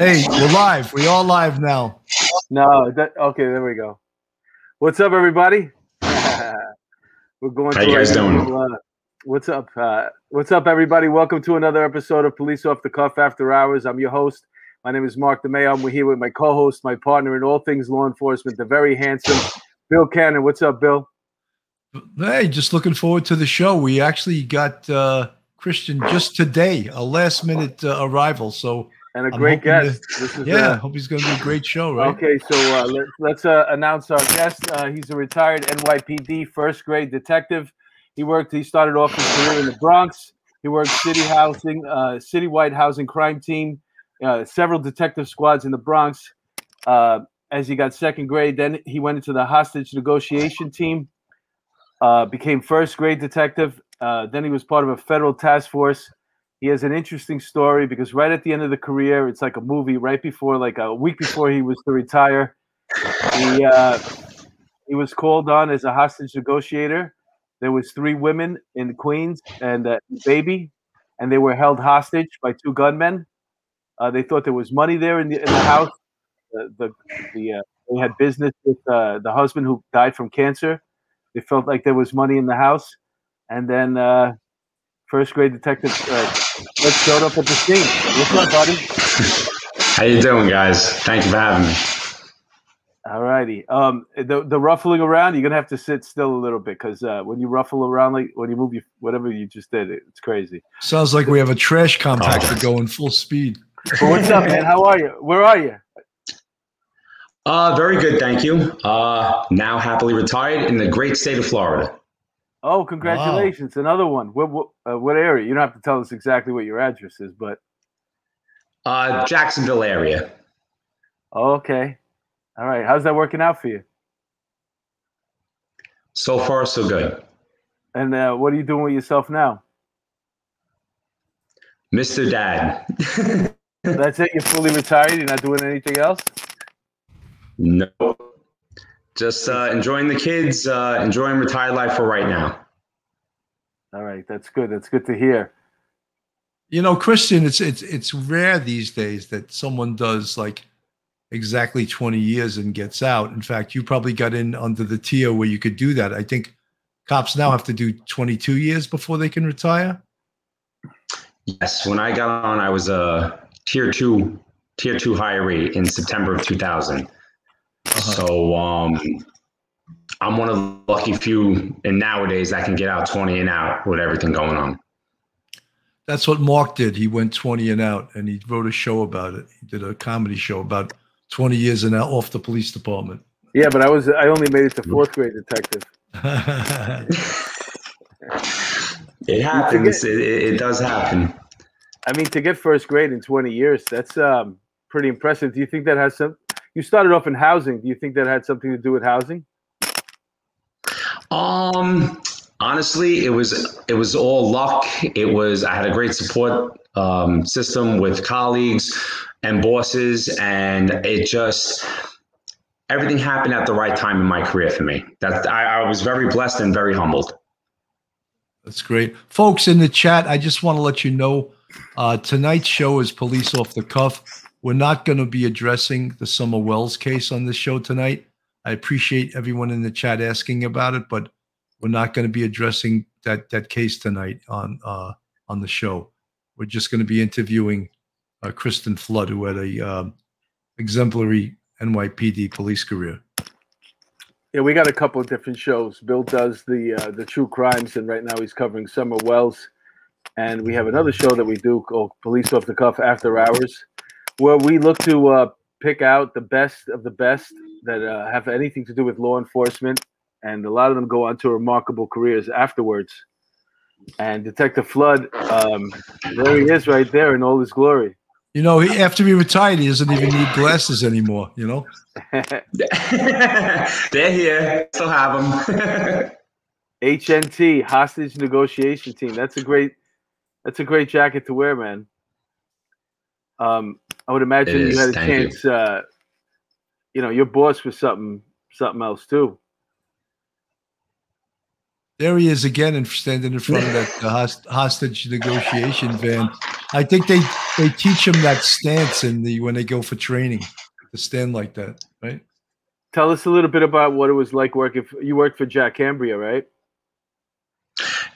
Hey, we're live. We all live now. No, that, okay, there we go. What's up, everybody? We're going. How you guys doing? Uh, what's up? Uh, what's up, everybody? Welcome to another episode of Police Off the Cuff After Hours. I'm your host. My name is Mark DeMayo. I'm here with my co-host, my partner in all things law enforcement, the very handsome Bill Cannon. What's up, Bill? Hey, just looking forward to the show. We actually got uh, Christian just today, a last minute uh, arrival. So and a I'm great guest. to- This is, yeah, uh, hope he's going to be a great show, right? Okay, so uh, let, let's uh, announce our guest. Uh, he's a retired NYPD first grade detective. He worked. He started off his career in the Bronx. He worked city housing, uh, citywide housing crime team, uh, several detective squads in the Bronx. Uh, as he got second grade, then he went into the hostage negotiation team. Uh, became first grade detective. Uh, then he was part of a federal task force. He has an interesting story because right at the end of the career, it's like a movie. Right before, like a week before he was to retire, he uh, he was called on as a hostage negotiator. There was three women in Queens and a baby, and they were held hostage by two gunmen. Uh, they thought there was money there in the, in the house. The the, the uh, they had business with uh, the husband who died from cancer. They felt like there was money in the house, and then uh, first grade detective Let's showed up at the scene. What's up, buddy? How you doing, guys? Thank you for having me. All righty. Um, the the ruffling around, you're gonna have to sit still a little bit because uh, when you ruffle around, like when you move, your whatever you just did, it, it's crazy. Sounds like we have a trash compactor Oh. going full speed. But what's up, man? How are you? Where are you? Uh, very good, thank you. Uh, now happily retired in the great state of Florida. Oh, congratulations! Another one. What what, uh, what area? You don't have to tell us exactly what your address is, but Uh, Jacksonville area. okay. All right. How's that working out for you? So far, so good. And uh, what are you doing with yourself now? Mr. Dad. That's it. You're fully retired. You're not doing anything else. no. Just uh, enjoying the kids, uh, enjoying retired life for right now. All right. That's good. That's good to hear. You know, Christian, it's it's it's rare these days that someone does like exactly 20 years and gets out. In fact, you probably got in under the tier where you could do that. I think cops now have to do 22 years before they can retire. Yes, when I got on, I was a tier two, tier two hiree in September of 2000. So um, I'm one of the lucky few, and nowadays I can get out 20 and out with everything going on. That's what Mark did. He went 20 and out and he wrote a show about it. He did a comedy show about 20 years and out off the police department. Yeah, but I was I only made it to fourth grade detective. It happens. It, it, it does happen. I mean, to get first grade in 20 years, that's um, pretty impressive. Do you think that has some? You started off in housing. Do you think that had something to do with housing? Um, honestly, it was it was all luck. It was I had a great support um, system with colleagues and bosses, and it just everything happened at the right time in my career for me. That I, I was very blessed and very humbled. That's great. Folks in the chat, I just want to let you know uh, tonight's show is Police Off the Cuff. We're not going to be addressing the Summer Wells case on this show tonight. I appreciate everyone in the chat asking about it, but we're not going to be addressing that that case tonight on uh, on the show. We're just going to be interviewing uh, Christian Flood, who had a um, exemplary NYPD police career. Yeah, we got a couple of different shows. Bill does the uh, the true crimes, and right now he's covering Summer Wells. And we have another show that we do called Police Off the Cuff After Hours, where we look to uh, pick out the best of the best that uh, have anything to do with law enforcement, and a lot of them go on to remarkable careers afterwards. And Detective Flood, um, there he is, right there in all his glory. You know, he, after he retired, he doesn't even need glasses anymore. You know. They're here. Still have them. HNT hostage negotiation team. That's a great that's a great jacket to wear, man. Um, I would imagine you had a thank you. chance. Uh, you know, your boss was something something else too. There he is again, and standing in front of that host- hostage negotiation van. I think they they teach them that stance in the when they go for training to stand like that, right? Tell us a little bit about what it was like working. For, you worked for Jack Cambria, right?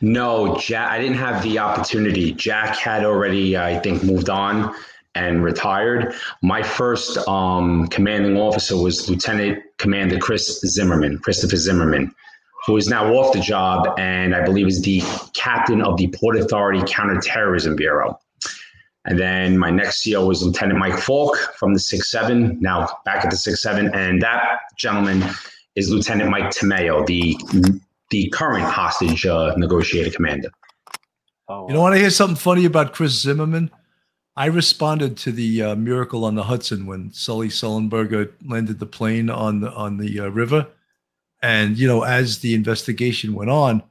No, Jack. I didn't have the opportunity. Jack had already, I think, moved on and retired. My first um, commanding officer was Lieutenant Commander Chris Zimmerman, Christopher Zimmerman, who is now off the job and I believe is the captain of the Port Authority Counterterrorism Bureau. And then my next CO was Lieutenant Mike Falk from the 6-7, now back at the 6-7. And that gentleman is Lieutenant Mike Tomeo, the the current hostage uh, negotiator commander. Oh, you know, want to hear something funny about Chris Zimmerman? I responded to the uh, miracle on the Hudson when Sully Sullenberger landed the plane on the on the uh, river, and you know, as the investigation went on,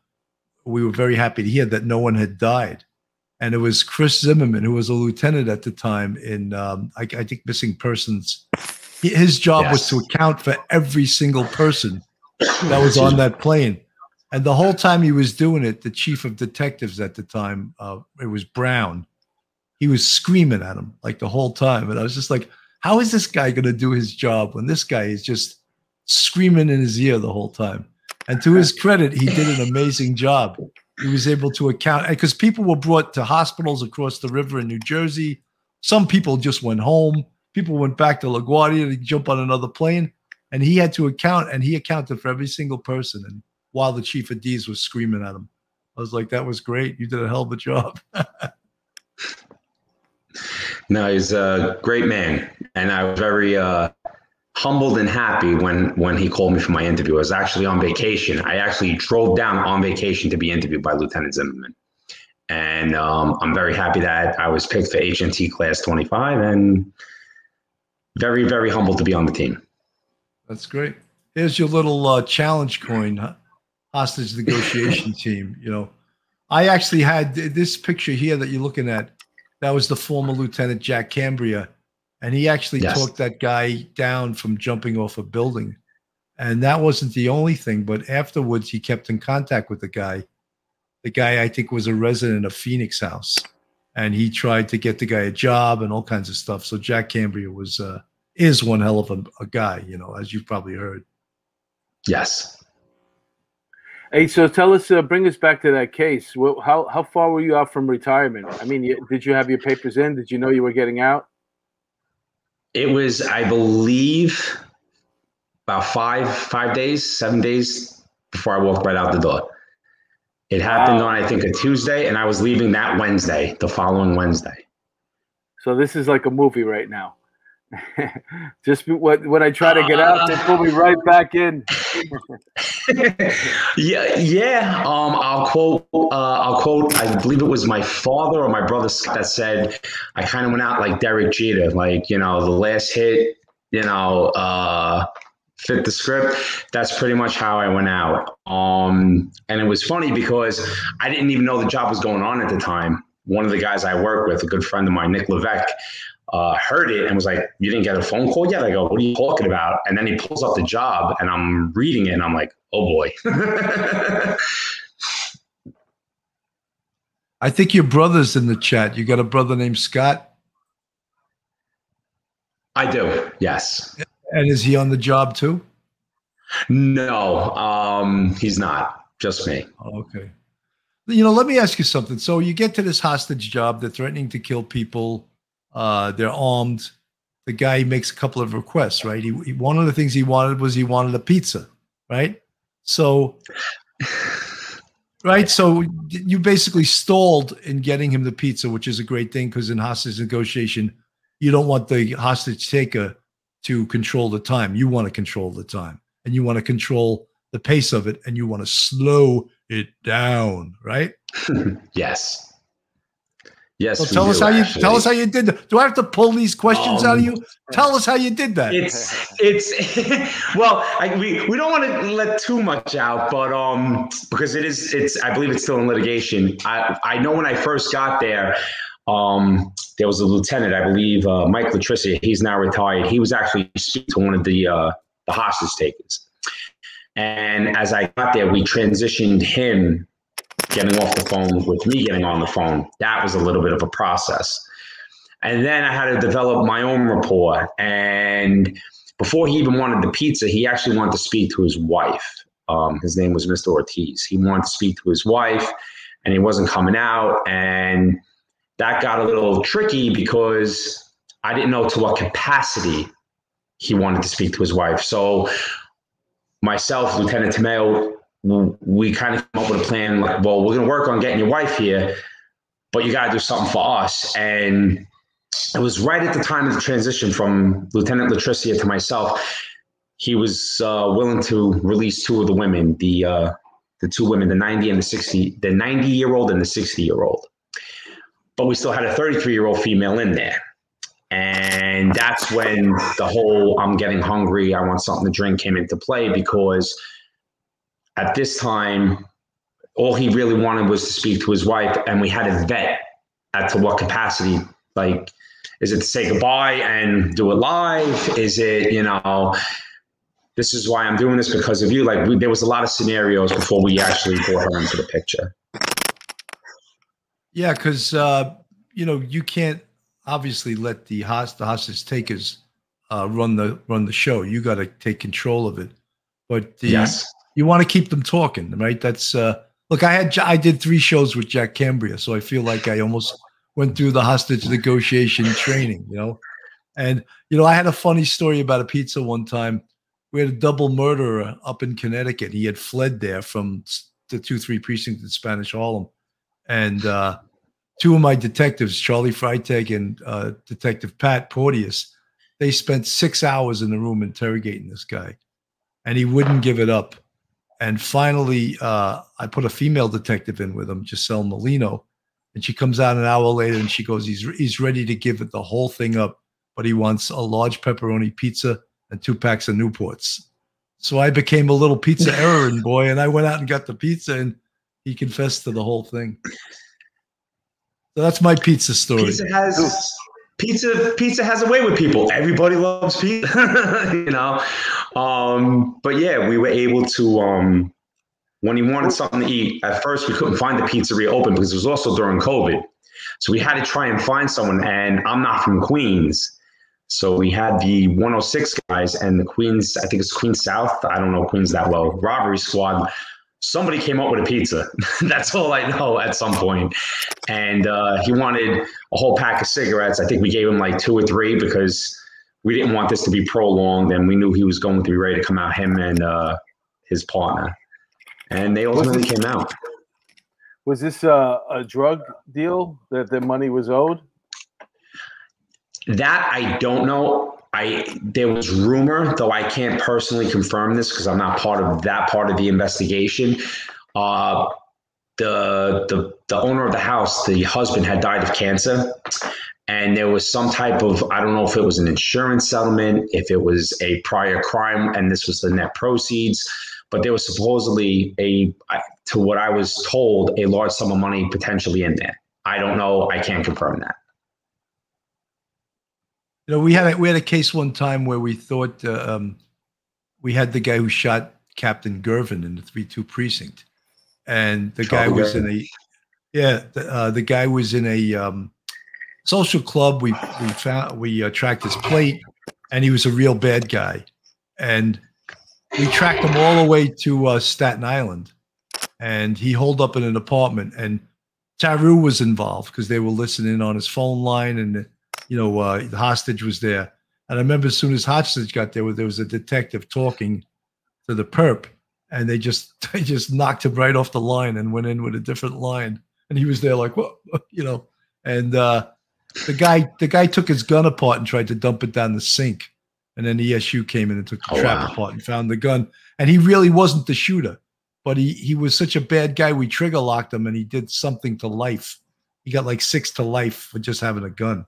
we were very happy to hear that no one had died, and it was Chris Zimmerman who was a lieutenant at the time in um, I, I, think missing persons. His job yes. was to account for every single person that was on that plane. And the whole time he was doing it, the chief of detectives at the time, uh, it was Brown, he was screaming at him like the whole time. And I was just like, how is this guy going to do his job when this guy is just screaming in his ear the whole time? And to his credit, he did an amazing job. He was able to account because people were brought to hospitals across the river in New Jersey. Some people just went home. People went back to LaGuardia to jump on another plane. And he had to account, and he accounted for every single person. And while the chief of D's was screaming at him. I was like, that was great. You did a hell of a job. no, he's a great man. And I was very uh, humbled and happy when, when he called me for my interview. I was actually on vacation. I actually drove down on vacation to be interviewed by Lieutenant Zimmerman. And um, I'm very happy that I was picked for HNT Class 25 and very, very humbled to be on the team. That's great. Here's your little uh, challenge coin hostage negotiation team. You know, I actually had this picture here that you're looking at. That was the former Lieutenant Jack Cambria, and he actually yes. talked that guy down from jumping off a building. And that wasn't the only thing, but afterwards he kept in contact with the guy. The guy I think was a resident of Phoenix House, and he tried to get the guy a job and all kinds of stuff. So Jack Cambria was uh, is one hell of a, a guy, you know, as you've probably heard. Yes, Hey, so tell us, uh, bring us back to that case. Well, how how far were you out from retirement? I mean, did you have your papers in? Did you know you were getting out? It was, I believe, about five five days, seven days before I walked right out the door. It happened wow. on, I think, a Tuesday, and I was leaving that Wednesday, the following Wednesday. So this is like a movie right now. Just when, when I try to get out, they pull me right back in. yeah, yeah. Um, I'll quote. Uh, I'll quote. I believe it was my father or my brother that said, "I kind of went out like Derek Jeter, like you know, the last hit, you know, uh, fit the script. That's pretty much how I went out. Um, and it was funny because I didn't even know the job was going on at the time. One of the guys I work with, a good friend of mine, Nick Levesque, uh, heard it and was like, "You didn't get a phone call yet?" I go, "What are you talking about?" And then he pulls up the job, and I'm reading it, and I'm like, "Oh boy." I think your brother's in the chat. You got a brother named Scott. I do. Yes. And is he on the job too? No, um, he's not. Just me. okay. You know, let me ask you something. So you get to this hostage job. They're threatening to kill people. Uh, they're armed. The guy makes a couple of requests, right? He, he, one of the things he wanted was he wanted a pizza, right? So, right. So you basically stalled in getting him the pizza, which is a great thing because in hostage negotiation, you don't want the hostage taker to control the time. You want to control the time, and you want to control the pace of it, and you want to slow it down, right? yes. Yes. Well, tell us how actually. you tell us how you did that. Do I have to pull these questions um, out of you? Um, tell us how you did that. It's it's well, I, we we don't want to let too much out, but um, because it is it's I believe it's still in litigation. I I know when I first got there, um, there was a lieutenant, I believe, uh, Mike Latricia. He's now retired. He was actually speaking to one of the uh, the hostage takers, and as I got there, we transitioned him getting off the phone with me getting on the phone. That was a little bit of a process. And then I had to develop my own rapport. And before he even wanted the pizza, he actually wanted to speak to his wife. Um, his name was Mr. Ortiz. He wanted to speak to his wife, and he wasn't coming out. And that got a little tricky because I didn't know to what capacity he wanted to speak to his wife. So myself, Lieutenant Tomeo, we kind of came up with a plan like, well, we're going to work on getting your wife here, but you got to do something for us. And it was right at the time of the transition from Lieutenant Latricia to myself. He was uh, willing to release two of the women, the uh, the two women, the 90 and the 60, the 90 year old and the 60 year old. But we still had a 33 year old female in there. And that's when the whole I'm getting hungry, I want something to drink came into play because at this time, all he really wanted was to speak to his wife, and we had to vet at to what capacity. Like, is it to say goodbye and do it live? Is it, you know, this is why I'm doing this because of you? Like, we, there was a lot of scenarios before we actually brought her into the picture. Yeah, because uh, you know you can't obviously let the host the hostage takers uh, run the run the show. You got to take control of it. But the, yes, you want to keep them talking, right? That's uh, look. I had I did three shows with Jack Cambria, so I feel like I almost went through the hostage negotiation training, you know. And you know, I had a funny story about a pizza one time. We had a double murderer up in Connecticut. He had fled there from the two three precinct in Spanish Harlem, and uh, two of my detectives, Charlie Freitag and uh, Detective Pat Porteous, they spent six hours in the room interrogating this guy, and he wouldn't give it up. And finally, uh, I put a female detective in with him, Giselle Molino, and she comes out an hour later and she goes, "He's he's ready to give it the whole thing up, but he wants a large pepperoni pizza and two packs of Newports." So I became a little pizza errand boy, and I went out and got the pizza, and he confessed to the whole thing. So that's my pizza story. Pizza has pizza. Pizza has a way with people. Everybody loves pizza, you know. Um, but yeah, we were able to. Um, when he wanted something to eat, at first we couldn't find the pizzeria open because it was also during COVID. So we had to try and find someone. And I'm not from Queens. So we had the 106 guys and the Queens, I think it's Queens South. I don't know Queens that well. Robbery squad somebody came up with a pizza. That's all I know at some point. And uh, he wanted a whole pack of cigarettes. I think we gave him like two or three because we didn't want this to be prolonged, and we knew he was going to be ready to come out. Him and uh, his partner, and they ultimately came out. Was this uh, a drug deal that the money was owed? That I don't know. I there was rumor, though I can't personally confirm this because I'm not part of that part of the investigation. Uh, the the the owner of the house, the husband, had died of cancer, and there was some type of I don't know if it was an insurance settlement, if it was a prior crime, and this was the net proceeds. But there was supposedly a, to what I was told, a large sum of money potentially in there. I don't know. I can't confirm that. You know, we had a, we had a case one time where we thought uh, um, we had the guy who shot Captain Gervin in the three two precinct, and the guy was in a yeah the, uh, the guy was in a um, social club. We we found we uh, tracked his plate, and he was a real bad guy, and we tracked him all the way to uh, Staten Island, and he holed up in an apartment, and Taru was involved because they were listening on his phone line and you know, uh, the hostage was there. And I remember as soon as hostage got there, there was a detective talking to the perp, and they just they just knocked him right off the line and went in with a different line. And he was there like, what, you know, and uh, the guy the guy took his gun apart and tried to dump it down the sink. And then the ESU came in and took the oh, trap wow. apart and found the gun. And he really wasn't the shooter, but he he was such a bad guy. We trigger locked him, and he did something to life. He got like six to life for just having a gun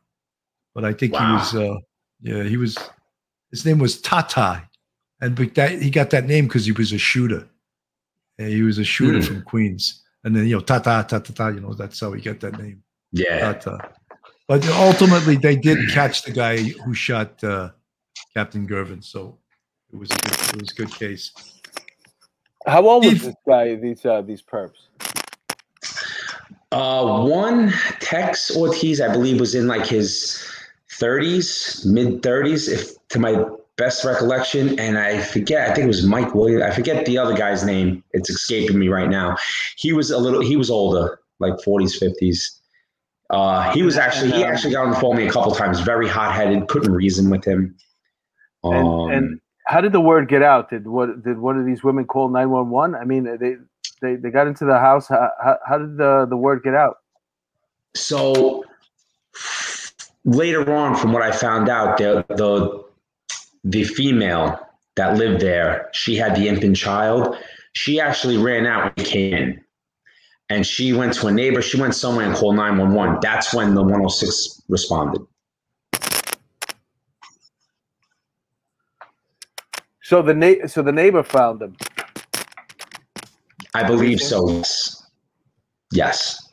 but I think wow. he was, uh, yeah, he was. His name was Tata, and but that he got that name because he was a shooter. Yeah, he was a shooter mm. from Queens, and then you know Tata Tata Tata. You know that's how he got that name. Yeah. Tata. But ultimately, they did catch the guy who shot uh, Captain Gervin, so it was a good, it was a good case. How old was this guy? These uh, these perps. Uh, one Tex Ortiz, I believe, was in like his 30s, mid 30s, if to my best recollection. And I forget, I think it was Mike Williams. I forget the other guy's name. It's escaping me right now. He was a little, he was older, like 40s, 50s. Uh, he was actually, he actually got on the phone with me a couple times, very hot headed, couldn't reason with him. And, Um, and how did the word get out? Did what did one of these women call nine one one? I mean, they they they got into the house. How, how, how did the the word get out? So later on, from what I found out, the the the female that lived there, she had the infant child. She actually ran out when he came in, and she went to a neighbor. She went somewhere and called nine one one. That's when the one hundred six responded. So the na- so the neighbor found them. I believe so. Yes. Yes.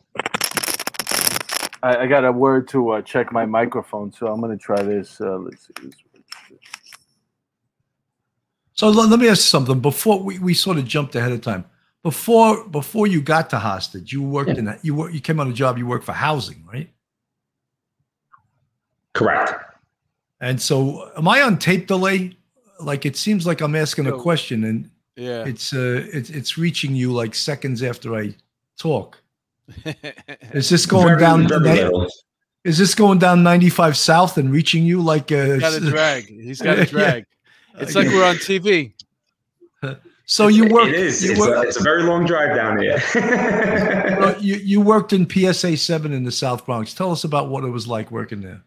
I, I got a word to uh, check my microphone, so I'm gonna try this. Uh, let's see. So let, let me ask you something. Before we, we sort of jumped ahead of time. Before before you got to hostage, you worked Yeah. in that you work you came on a job. You worked for housing, right? Correct. And so, am I on tape delay? Like it seems like I'm asking a question, and Yeah. it's uh it's it's reaching you like seconds after I talk. Is this going Very- down? very little. Is this going down 95 South and reaching you like uh, He's got a drag. He's got a drag. It's like we're on TV. so you worked It is. you, It's a, it's a very long drive down here. you, you worked in PSA 7 in the South Bronx. Tell us about what it was like working there.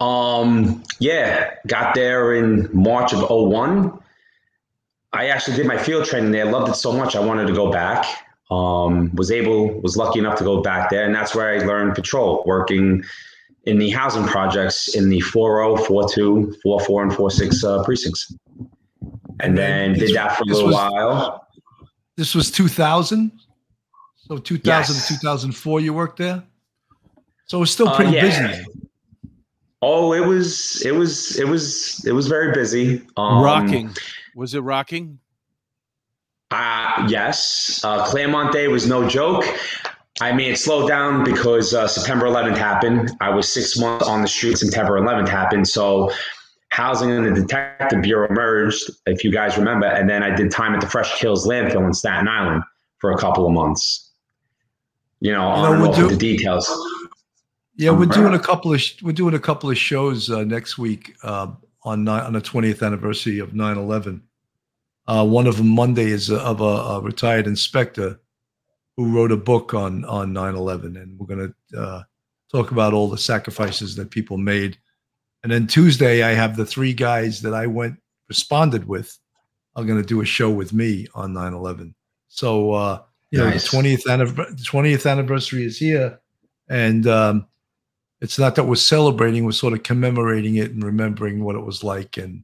Um, yeah, got there in March of 01. I actually did my field training there. Loved it so much. I wanted to go back. Um, was able, was lucky enough to go back there. And that's where I learned patrol, working in the housing projects in the 40, 42, 44, and 46 uh, precincts. And then this- did that for a little was- while. This was 2000. So 2000 Yes. to 2004 you worked there. So it was still Uh, pretty yeah. busy. Oh, it was, it was, it was, it was very busy. Um, rocking. Was it rocking? Uh, yes. Uh, Claremont Day was no joke. I mean, it slowed down because uh, September 11th happened. I was six months on the street. September 11th happened. So, housing and the detective bureau merged, if you guys remember. And then I did time at the Fresh Kills landfill in Staten Island for a couple of months. You know, on know, and we'll do- the details. Yeah, we're doing a couple of sh- we're doing a couple of shows uh, next week uh, on ni- on the 20th anniversary of 9/11. Uh, one of them Monday is uh, of a, a retired inspector who wrote a book on on 9/11, and we're going to uh, talk about all the sacrifices that people made. And then Tuesday, I have the three guys that I went responded with are going to do a show with me on 9/11. So uh, you know, the 20th anniv- 20th anniversary is here, and um, it's not that we're celebrating we're sort of commemorating it and remembering what it was like and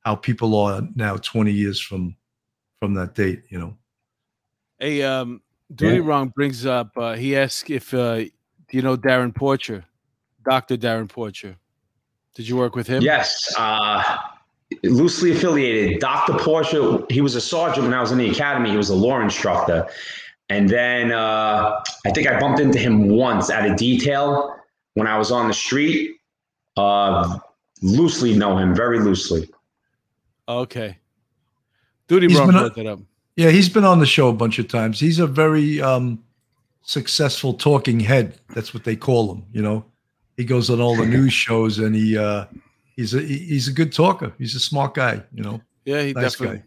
how people are now 20 years from from that date you know Hey, um, Duty Yeah. Wrong brings up. Uh, he asked if uh, do you know Darren Porcher, Doctor Darren Porcher. Did you work with him? Yes, uh, loosely affiliated. Dr. Porcher, he was a sergeant when I was in the academy. He was a law instructor. And then uh, I think I bumped into him once at a detail when I was on the street. Uh, loosely know him, very loosely. Okay. Duty He's Wrong been a- brought that up. Yeah he's been on the show a bunch of times he's a very um successful talking head that's what they call him you know he goes on all the news shows and he uh he's a he- he's a good talker he's a smart guy you know Yeah, he nice definitely. guy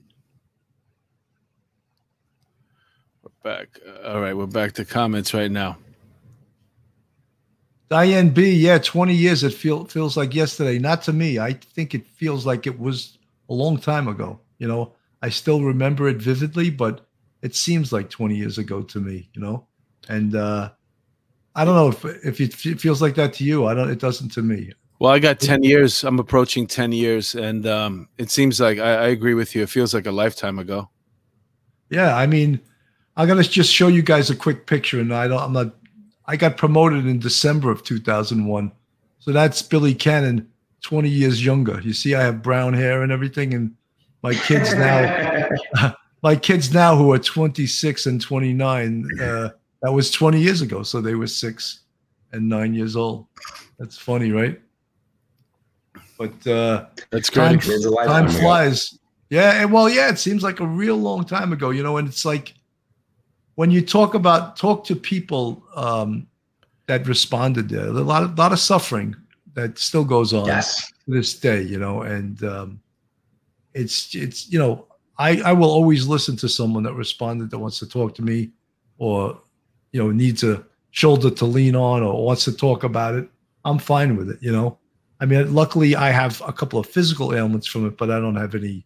We're back. All right, we're back to comments right now. Diane B, yeah, 20 years. It feel, feels like yesterday. Not to me. I think it feels like it was a long time ago. You know, I still remember it vividly, but it seems like 20 years ago to me, you know? And uh, I don't know if, if it feels like that to you. I don't, it doesn't to me. Well, I got 10 years. I'm approaching 10 years, and um, it seems like I, I agree with you. It feels like a lifetime ago. Yeah. I mean, I'm going to just show you guys a quick picture and I don't, I'm not, I got promoted in December of 2001. So that's Billy Cannon, 20 years younger. You see, I have brown hair and everything. And my kids now, my kids now who are 26 and 29 uh, that was 20 years ago. So they were six and nine years old. That's funny, right? But uh, That's time, great. There's time flies. Yeah, and well, yeah, it seems like a real long time ago, you know. And it's like when you talk about talk to people um, that responded there, a lot of lot of suffering that still goes on Yes. to this day, you know, and um, it's it's you know I I will always listen to someone that responded that wants to talk to me, or you know needs a shoulder to lean on or wants to talk about it. I'm fine with it, you know. I mean, luckily I have a couple of physical ailments from it, but I don't have any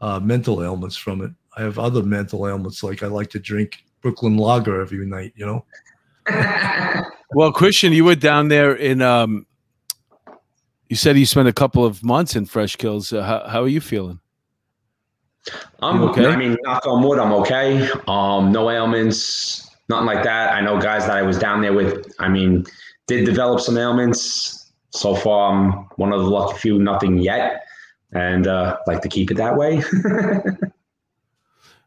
uh, mental ailments from it. I have other mental ailments, like I like to drink Brooklyn Lager every night, you know. Well, Christian, you were down there in. Um, you said you spent a couple of months in Fresh Kills. Uh, how, how are you feeling? I'm You okay? I mean, knock on wood, I'm okay. Um, no ailments, nothing like that. I know guys that I was down there with. I mean, did develop some ailments. So far, I'm one of the lucky few. Nothing yet, and uh, like to keep it that way.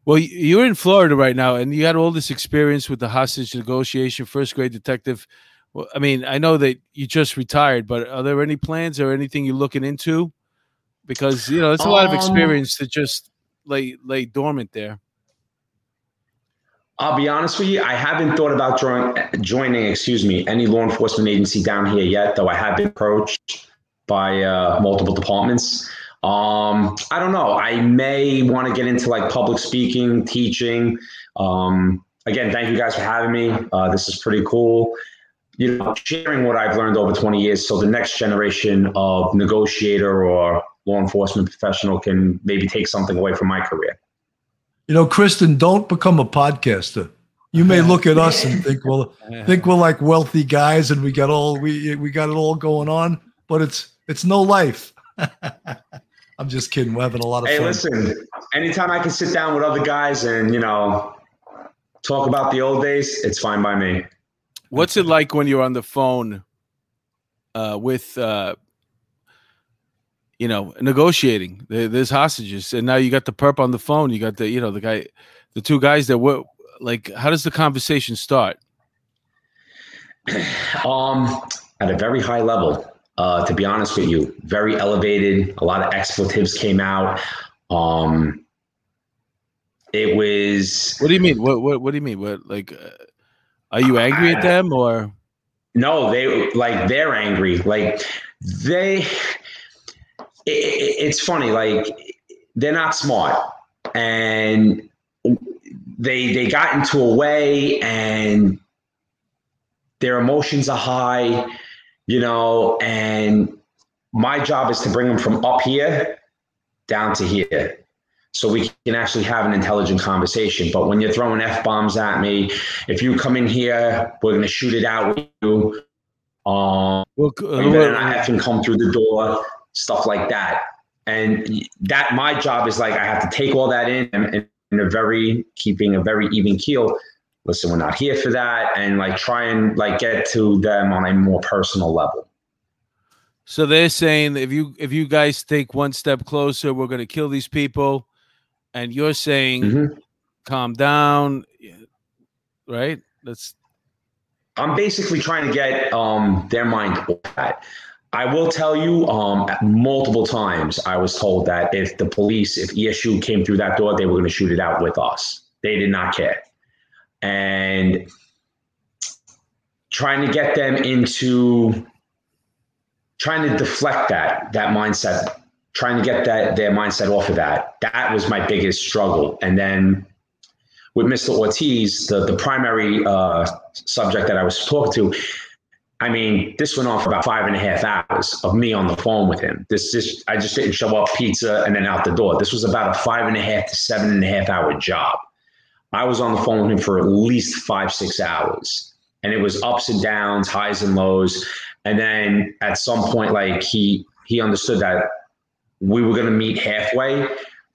Well, you're in Florida right now, and you had all this experience with the hostage negotiation, first grade detective. Well, I mean, I know that you just retired, but are there any plans or anything you're looking into? Because you know, it's a lot of Um, experience to just lay lay dormant there. I'll be honest with you. I haven't thought about join, joining, excuse me, any law enforcement agency down here yet, though I have been approached by uh, multiple departments. Um, I don't know. I may want to get into like public speaking, teaching. Um, again, thank you guys for having me. Uh, this is pretty cool. You know, sharing what I've learned over 20 years so the next generation of negotiator or law enforcement professional can maybe take something away from my career. You know, Christian, don't become a podcaster. You may look at us and think, well, think we're like wealthy guys and we got all we we got it all going on, but it's it's no life. I'm just kidding. We're having a lot of Hey, fun. Hey, listen, anytime I can sit down with other guys and, you know, talk about the old days, it's fine by me. What's it like when you're on the phone uh, with, uh, you know, negotiating? There's hostages, and now you got the perp on the phone. You got the, you know, the guy, the two guys that were like. How does the conversation start? Um, at a very high level, uh, to be honest with you, very elevated. A lot of expletives came out. Um, it was What do you mean? What what what do you mean? What like? Uh, are you angry at ah. them or? no, they like they're angry. Like they, it, it's funny. Like they're not smart, and they they got into a way, and their emotions are high, you know. And my job is to bring them from up here down to here. So we can actually have an intelligent conversation. But when you're throwing f bombs at me, if you come in here, we're gonna shoot it out with you. Um, Well, c- and then I uh, have to come through the door, stuff like that. And that my job is like I have to take all that in and, and in a very keeping a very even keel. Listen, we're not here for that, and like try and like get to them on a more personal level. so they're saying if you if you guys take one step closer, we're going to kill these people, and you're saying Mhm. calm down, right? That's I'm basically trying to get um, their mind off that. I will tell you, um, multiple times I was told that if the police, if ESU came through that door, they were going to shoot it out with us. They did not care, and trying to get them into trying to deflect that that mindset, trying to get that their mindset off of that. That was my biggest struggle, and then with Mr. Ortiz, the, the primary uh, subject that I was talking to, I mean, this went on for about five and a half hours of me on the phone with him. This just, I just didn't show up pizza and then out the door. This was about a five and a half to seven and a half hour job. I was on the phone with him for at least five, six hours. And it was ups and downs, highs and lows. And then at some point, like he he understood that we were gonna meet halfway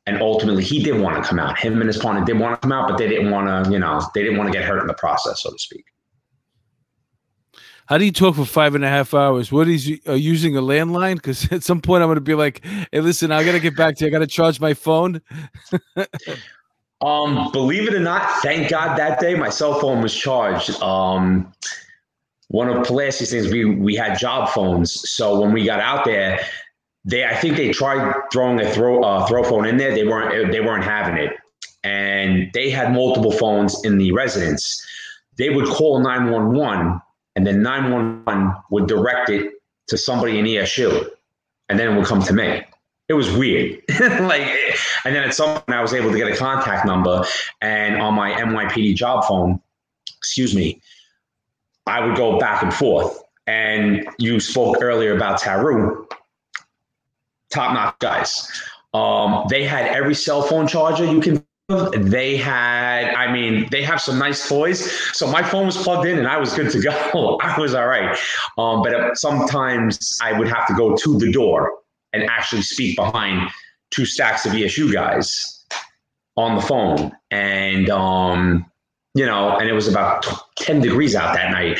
and ultimately he did want to come out. Him and his partner did want to come out, but they didn't want to, you know, they didn't want to get hurt in the process, so to speak. How do you talk for five and a half hours? What is you uh, using a landline? Because at some point I'm going to be like, "Hey, listen, I got to get back to you. I got to charge my phone." Um, believe it or not, thank God that day my cell phone was charged. Um, one of Palacios things we we had job phones, so when we got out there, they I think they tried throwing a throw uh, throw phone in there. They weren't they weren't having it, and they had multiple phones in the residence. They would call nine one one, and then nine one one would direct it to somebody in ESU, and then it would come to me it was weird. like, and then at some point I was able to get a contact number, and on my NYPD job phone, excuse me, I would go back and forth. And you spoke earlier about Taru, top notch guys. Um, they had every cell phone charger you can. They had, I mean, they have some nice toys. So my phone was plugged in and I was good to go. I was all right. Um, but sometimes I would have to go to the door and actually speak behind two stacks of ESU guys on the phone. And, um, you know, and it was about 10 degrees out that night.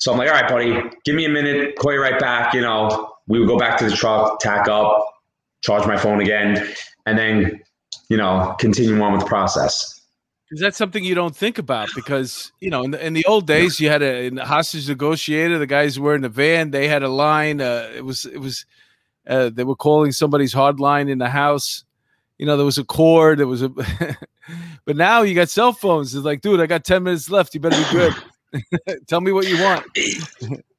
So I'm like, all right, buddy, give me a minute, call you right back. You know, we would go back to the truck, tack up, charge my phone again, and then, you know, continue on with the process. Is that something you don't think about? Because you know, in the, in the old days, you had a, hostage negotiator. The guys were in the van. They had a line. Uh, it was it was uh, they were calling somebody's hard line in the house. You know, there was a cord. There was a, but now you got cell phones. It's like, dude, I got ten minutes left. You better be good. Tell me what you want.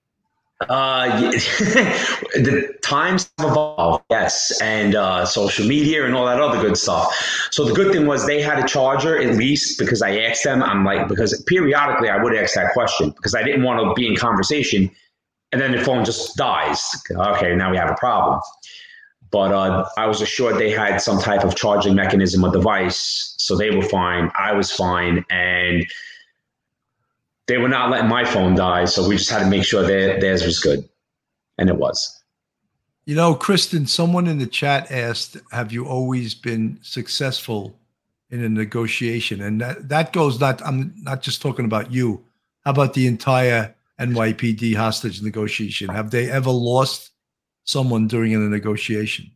Uh, the times have evolved, yes, and uh, social media and all that other good stuff. So the good thing was they had a charger at least because I asked them. I'm like because periodically I would ask that question because I didn't want to be in conversation and then the phone just dies. Okay, now we have a problem. But uh, I was assured they had some type of charging mechanism or device, so they were fine. I was fine, and they were not letting my phone die. So we just had to make sure their, theirs was good, and it was. You know, Christian, someone in the chat asked, "Have you always been successful in a negotiation?" And that that goes not. I'm not just talking about you. How about the entire NYPD hostage negotiation? Have they ever lost someone during a negotiation?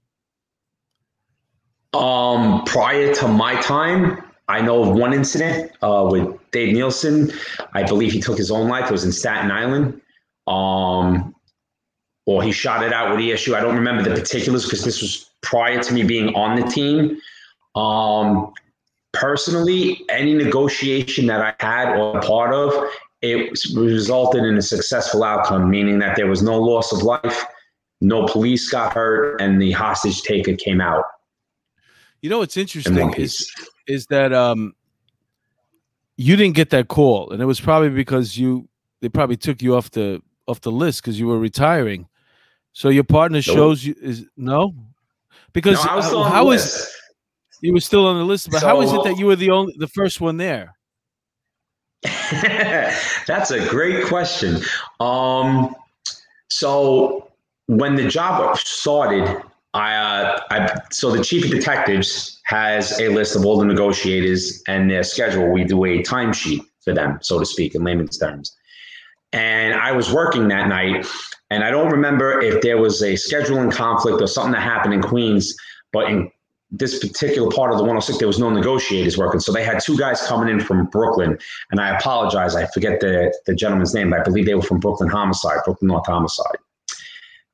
Um, prior to my time, I know of one incident uh, with Dave Nielsen. I believe he took his own life. It was in Staten Island. Um, or he shot it out with ESU. I don't remember the particulars because this was prior to me being on the team. Um, personally, any negotiation that I had or part of, it resulted in a successful outcome, meaning that there was no loss of life, no police got hurt, and the hostage taker came out. You know what's interesting is is that um, you didn't get that call, and it was probably because you they probably took you off the off the list because you were retiring. So your partner nope. shows you is no, because no, uh, how is you were still on the list, but so, how is it that you were the only the first one there? That's a great question. Um, so when the job started, I, uh, I so the chief of detectives has a list of all the negotiators and their schedule. We do a timesheet for them, so to speak, in layman's terms. And I was working that night, and I don't remember if there was a scheduling conflict or something that happened in Queens, but in this particular part of the 106, there was no negotiators working. So they had two guys coming in from Brooklyn. And I apologize, I forget the, the gentleman's name, but I believe they were from Brooklyn Homicide, Brooklyn North Homicide.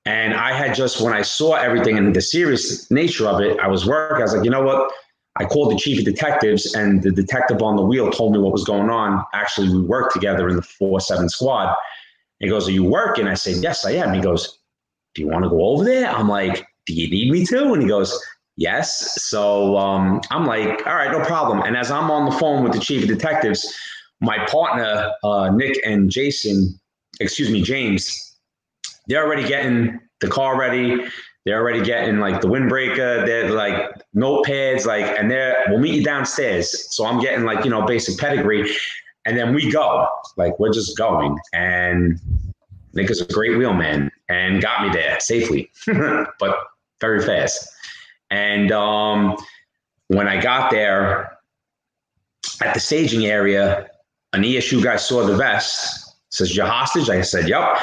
And I had just, when I saw everything and the serious nature of it, I was working. I was like, you know what? I called the chief of detectives, and the detective on the wheel told me what was going on. Actually, we worked together in the 4 7 squad. He goes, Are you working? I said, Yes, I am. He goes, Do you want to go over there? I'm like, Do you need me to? And he goes, Yes. So um, I'm like, all right, no problem. And as I'm on the phone with the chief of detectives, my partner, uh, Nick and Jason, excuse me, James, they're already getting the car ready. They're already getting like the windbreaker. They're like notepads, like, and they're, we'll meet you downstairs. So I'm getting like, you know, basic pedigree. And then we go, like, we're just going. And Nick is a great wheelman and got me there safely, but very fast. And um, when I got there at the staging area, an ESU guy saw the vest, says, You're hostage? I said, Yep.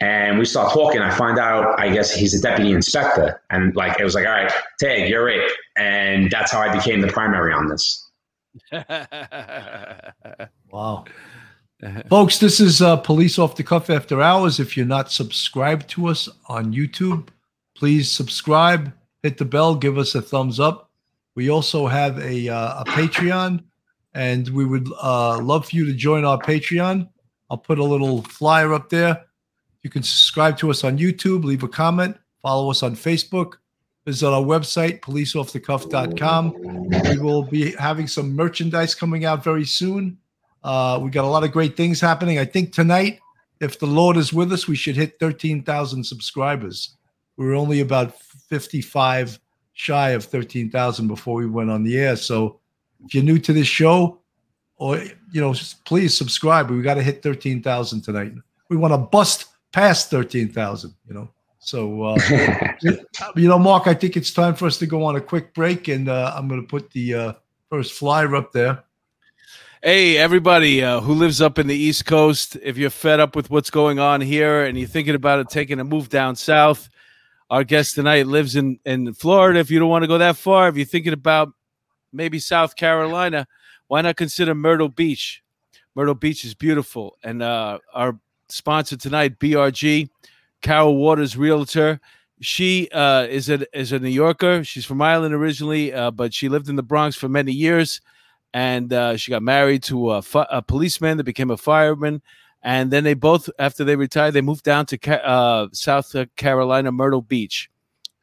And we start talking. I find out, I guess he's a deputy inspector. And like, it was like, All right, Tag, you're it. And that's how I became the primary on this. Wow. Folks, this is uh, Police Off the Cuff After Hours. If you're not subscribed to us on YouTube, please subscribe, hit the bell, give us a thumbs up. We also have a, uh, a Patreon, and we would uh, love for you to join our Patreon. I'll put a little flyer up there. You can subscribe to us on YouTube, leave a comment, follow us on Facebook, visit our website, policeoffthecuff.com. We will be having some merchandise coming out very soon. Uh, we got a lot of great things happening. I think tonight, if the Lord is with us, we should hit 13,000 subscribers. We were only about 55 shy of 13,000 before we went on the air. So if you're new to this show, or you know, please subscribe. We got to hit 13,000 tonight. We want to bust past 13,000, you know. So, uh, you know, Mark, I think it's time for us to go on a quick break, and uh, I'm going to put the uh, first flyer up there. Hey, everybody uh, who lives up in the East Coast, if you're fed up with what's going on here and you're thinking about it, taking a move down south, our guest tonight lives in, in Florida. If you don't want to go that far, if you're thinking about maybe South Carolina, why not consider Myrtle Beach? Myrtle Beach is beautiful. And uh, our sponsor tonight, BRG, Carol Waters, realtor. She uh, is a is a New Yorker. She's from Ireland originally, uh, but she lived in the Bronx for many years and uh, she got married to a, a, policeman that became a fireman. And then they both, after they retired, they moved down to Ca- uh, South Carolina, Myrtle Beach.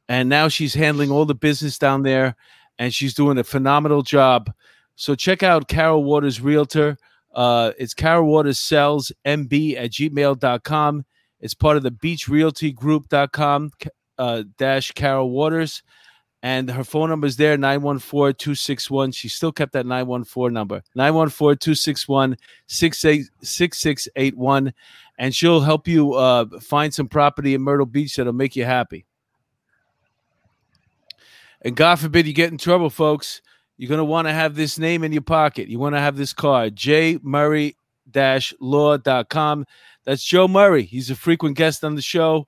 And now she's handling all the business down there and she's doing a phenomenal job. So check out Carol Waters Realtor. Uh, it's Carol Waters Sells MB at gmail.com. It's part of the Beach Realty Group.com uh, dash Carol Waters and her phone number is there 914-261 she still kept that 914 number 914-261-6681 and she'll help you uh, find some property in myrtle beach that'll make you happy. And god forbid you get in trouble folks you're going to want to have this name in your pocket you want to have this card j murray law.com that's joe murray he's a frequent guest on the show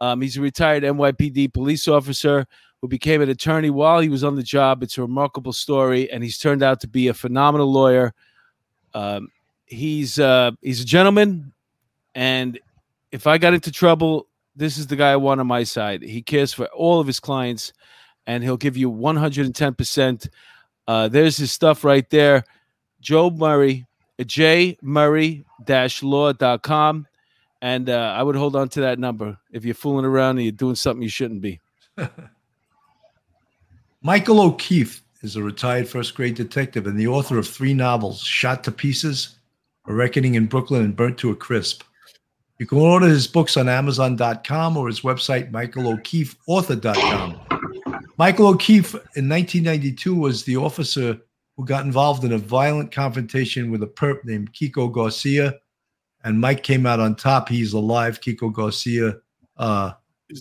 um, he's a retired nypd police officer who became an attorney while he was on the job. It's a remarkable story, and he's turned out to be a phenomenal lawyer. Um, he's uh, he's a gentleman, and if I got into trouble, this is the guy I want on my side. He cares for all of his clients, and he'll give you 110 uh. There's his stuff right there. Joe Murray, jmurray-law.com. And uh, I would hold on to that number if you're fooling around and you're doing something you shouldn't be. Michael O'Keefe is a retired first grade detective and the author of three novels Shot to Pieces, A Reckoning in Brooklyn, and Burnt to a Crisp. You can order his books on Amazon.com or his website, michaelO'KeefeAuthor.com. Michael O'Keefe in 1992 was the officer who got involved in a violent confrontation with a perp named Kiko Garcia. And Mike came out on top. He's alive. Kiko Garcia uh,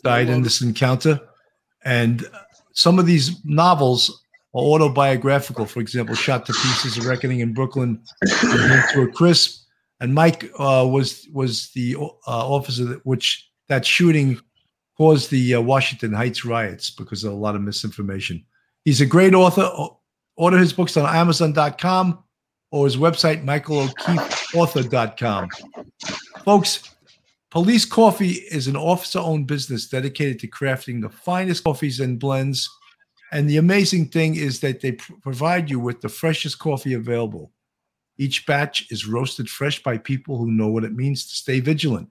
died in this encounter. And some of these novels are autobiographical. For example, "Shot to Pieces," "A Reckoning in Brooklyn," "To a Crisp." And Mike uh, was was the uh, officer that, which that shooting caused the uh, Washington Heights riots because of a lot of misinformation. He's a great author. Order his books on Amazon.com or his website, MichaelO'KeefeAuthor.com. Folks, Police Coffee is an officer owned business dedicated to crafting the finest coffees and blends. And the amazing thing is that they pr- provide you with the freshest coffee available. Each batch is roasted fresh by people who know what it means to stay vigilant.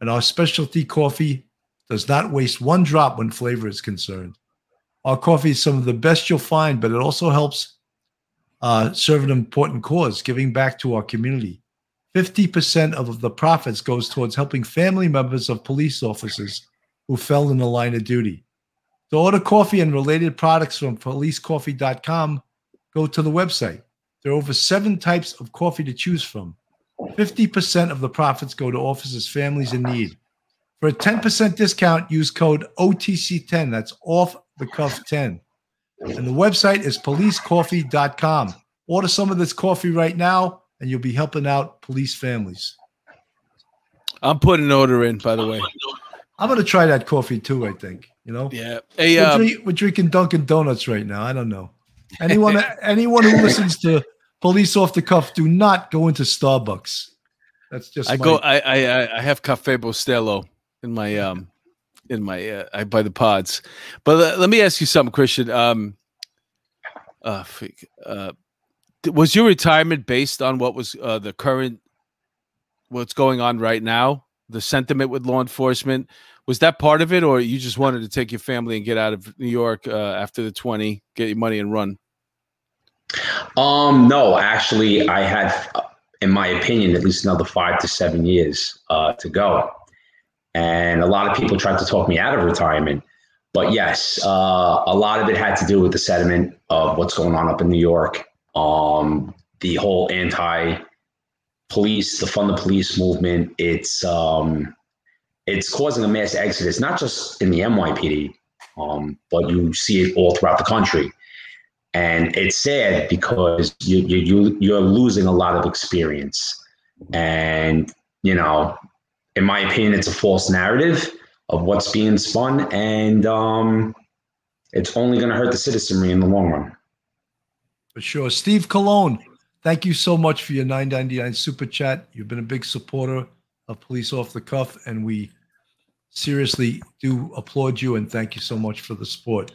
And our specialty coffee does not waste one drop when flavor is concerned. Our coffee is some of the best you'll find, but it also helps uh, serve an important cause, giving back to our community. 50% of the profits goes towards helping family members of police officers who fell in the line of duty. To order coffee and related products from policecoffee.com, go to the website. There are over seven types of coffee to choose from. 50% of the profits go to officers' families in need. For a 10% discount, use code OTC10. That's off the cuff 10. And the website is policecoffee.com. Order some of this coffee right now and you'll be helping out police families. I'm putting an order in, by the way. I'm gonna try that coffee too. I think you know. Yeah. Hey, we're, um, drink, we're drinking Dunkin' Donuts right now. I don't know. anyone anyone who listens to police off the cuff, do not go into Starbucks. That's just I my- go. I I I have Cafe Bustelo in my um in my uh, I buy the pods. But uh, let me ask you something, Christian. Um, uh, uh, was your retirement based on what was uh, the current what's going on right now? The sentiment with law enforcement was that part of it, or you just wanted to take your family and get out of New York uh, after the twenty, get your money and run? Um, no, actually, I had, uh, in my opinion, at least another five to seven years uh, to go. And a lot of people tried to talk me out of retirement. But yes, uh, a lot of it had to do with the sentiment of what's going on up in New York. Um, the whole anti police, the fund the police movement. It's um, it's causing a mass exodus, not just in the NYPD, um, but you see it all throughout the country and it's sad because you you you you're losing a lot of experience and you know in my opinion it's a false narrative of what's being spun and um it's only going to hurt the citizenry in the long run For sure. Steve Cologne, thank you so much for your 999 super chat. You've been a big supporter of Police Off the Cuff, and we seriously do applaud you and thank you so much for the support.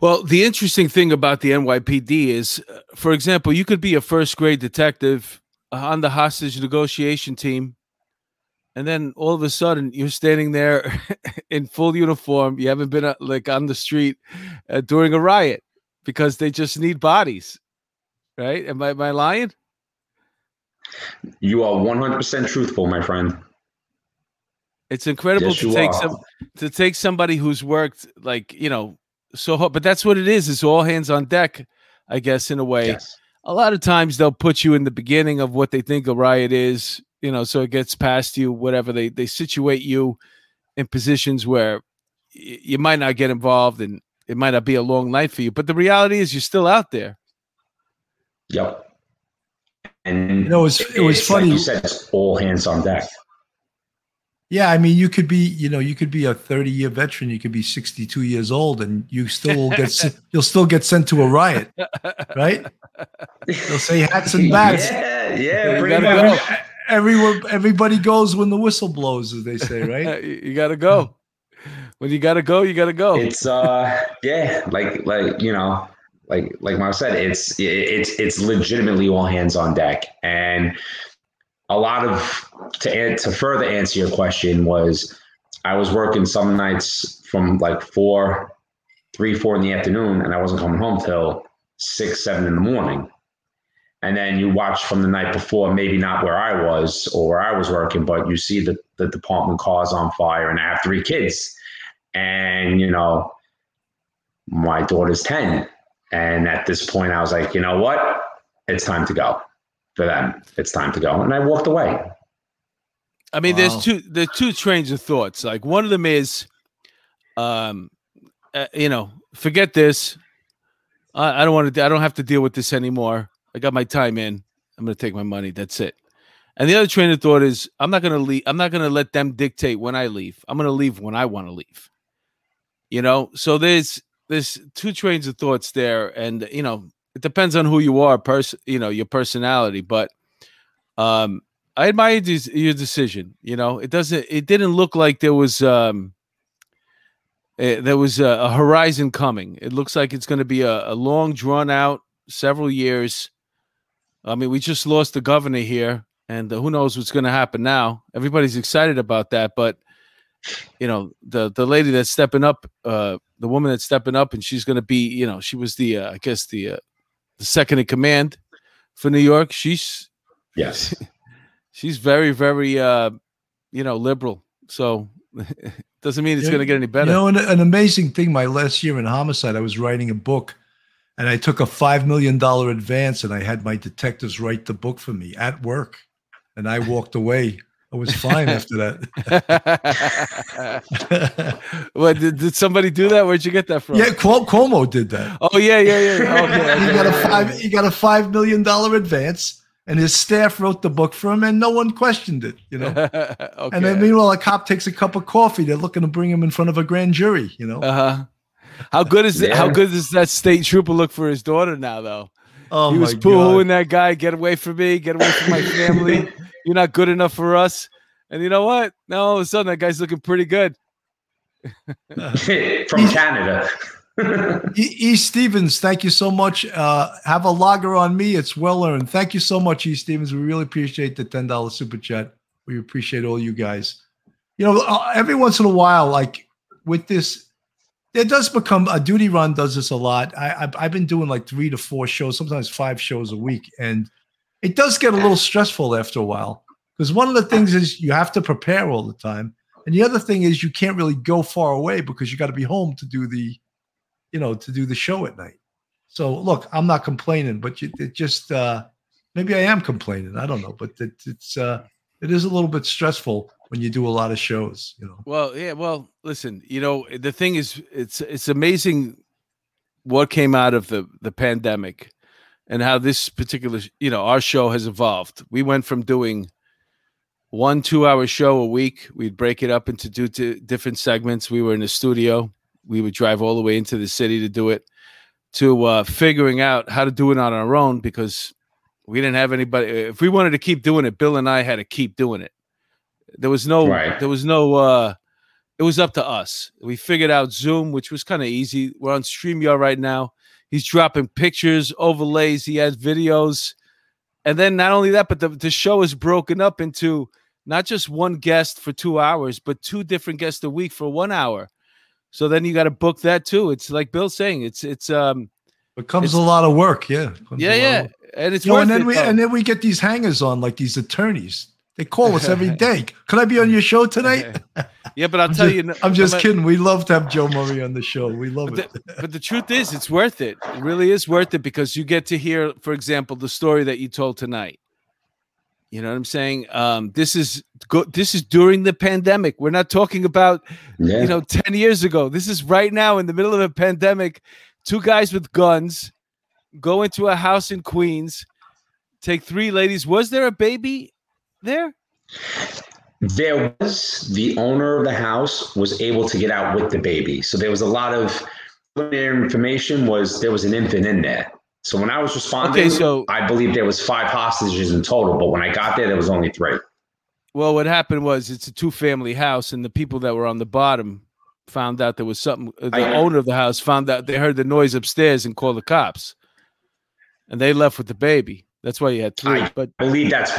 Well, the interesting thing about the NYPD is, uh, for example, you could be a first grade detective uh, on the hostage negotiation team, and then all of a sudden you're standing there in full uniform. You haven't been uh, like on the street uh, during a riot because they just need bodies, right? Am I, am I lying? you are 100% truthful my friend It's incredible Yes, to take are. some to take somebody who's worked like you know so hard, but that's what it is. It's all hands on deck, I guess, in a way. yes a lot of times they'll put you in the beginning of what they think a riot is, you know, so it gets past you, whatever they they situate you in positions where y- you might not get involved and it might not be a long night for you. But the reality is you're still out there. yep and You know, it was- it was it's like funny- you said it's all hands on deck Yeah, I mean, you could be, you know, you could be a 30 year veteran, you could be 62 years old, and you still will get, you'll still get sent to a riot, right? They'll say hats and bats. yeah yeah You pretty gotta much. go. Everyone, everybody goes when the whistle blows, as they say, right? you you got to go. When you got to go, you got to go. it's uh yeah like like you know like like Mike said it's it's it's legitimately all hands on deck and a lot of to add to further answer your question was I was working some nights from like four three four in the afternoon and I wasn't coming home till six seven in the morning and then you watch from the night before maybe not where I was or where I was working but you see the the department cars on fire and I have three kids and you know my daughter's 10 and at this point i was like you know what it's time to go for them it's time to go and i walked away I mean, Wow. there's two there's two trains of thoughts. Like one of them is, um, uh, you know, forget this. I, I don't want to. I don't have to deal with this anymore. I got my time in. I'm going to take my money. That's it. And the other train of thought is, I'm not going to leave. I'm not going to let them dictate when I leave. I'm going to leave when I want to leave. You know, so there's there's two trains of thoughts there, and you know, it depends on who you are, person, you know, your personality, but. Um, I admire this, your decision. You know, it doesn't. It didn't look like there was um, eh, there was a, a horizon coming. It looks like it's going to be a, a long, drawn out, several years. I mean, we just lost the governor here, and uh, who knows what's going to happen now? Everybody's excited about that, but you know, the the lady that's stepping up, uh, the woman that's stepping up, and she's going to be, you know, she was the, uh, I guess the uh, the second in command for New York. She's yes she's very very uh you know liberal so doesn't mean it's Yeah, going to get any better You know, an, an amazing thing. My last year in homicide, I was writing a book, and I took a five million dollar advance, and I had my detectives write the book for me at work, and I walked away. I was fine after that. what did, did somebody do that where'd you get that from yeah, Cuo- Cuomo did that. oh yeah yeah yeah okay, he got a yeah, yeah, five. He got a five million dollar advance, and his staff wrote the book for him, and no one questioned it. You know. okay And then meanwhile, a cop takes a cup of coffee. They're looking to bring him in front of a grand jury. You know. uh-huh How good is it? How good does that state trooper look for his daughter now, though? Oh he was my poo-hooing God. that guy. Get away from me. Get away from my family. You're not good enough for us. And you know what? Now all of a sudden that guy's looking pretty good. from Canada. E. E. Stevens, thank you so much. Uh, have a logger on me. It's well earned. Thank you so much, E. Stevens. We really appreciate the ten dollars super chat. We appreciate all you guys. You know, uh, every once in a while, like with this, it does become a duty run. Does this a lot? I, I've, I've been doing like three to four shows, sometimes five shows a week, and it does get a little stressful after a while. Because one of the things is you have to prepare all the time, and the other thing is you can't really go far away because you got to be home to do the you know, to do the show at night. So look, I'm not complaining, but you, it just uh, maybe I am complaining. I don't know, but it, it's uh, it is a little bit stressful when you do a lot of shows. You know, Well, yeah. Well, listen. You know, the thing is, it's it's amazing what came out of the the pandemic and how this particular, you know, our show has evolved. We went from doing one two hour show a week. We'd break it up into two to different segments. We were in the studio. We would drive all the way into the city to do it. To uh, figuring out how to do it on our own because we didn't have anybody. If we wanted to keep doing it, Bill and I had to keep doing it. There was no. Right. There was no. uh It was up to us. We figured out Zoom, which was kind of easy. We're on Streamyard right now. He's dropping pictures, overlays. He has videos, and then not only that, but the the show is broken up into not just one guest for two hours, but two different guests a week for one hour. So then you got to book that too. It's like Bill's saying. It's it's um it comes It's- a lot of work. Yeah, It comes a yeah yeah, work. and it's You know, worth and then it, we though. and then we get these hangers on like these attorneys. They call us every day. Can I be on your show tonight? yeah, but I'll I'm tell just, you, I'm no just matter- kidding. We love to have Joe Murray on the show. We love But it. the, but the truth is, it's worth it. It really is worth it because you get to hear, for example, the story that you told tonight. You know what I'm saying? Um, this is go, this is during the pandemic. We're not talking about Yeah. you know 10 years ago. This is right now in the middle of a pandemic. Two guys with guns go into a house in Queens, take three ladies. Was there a baby there? there was the owner of the house was able to get out with the baby. So there was a lot of information was there was an infant in there. So when I was responding, Okay, so- I believe there was five hostages in total, but when I got there, there was only three. Well, what happened was it's a two family house, and the people that were on the bottom found out there was something. uh, The I- owner of the house found out they heard the noise upstairs and called the cops, and they left with the baby. That's why you had three. I- but I believe that's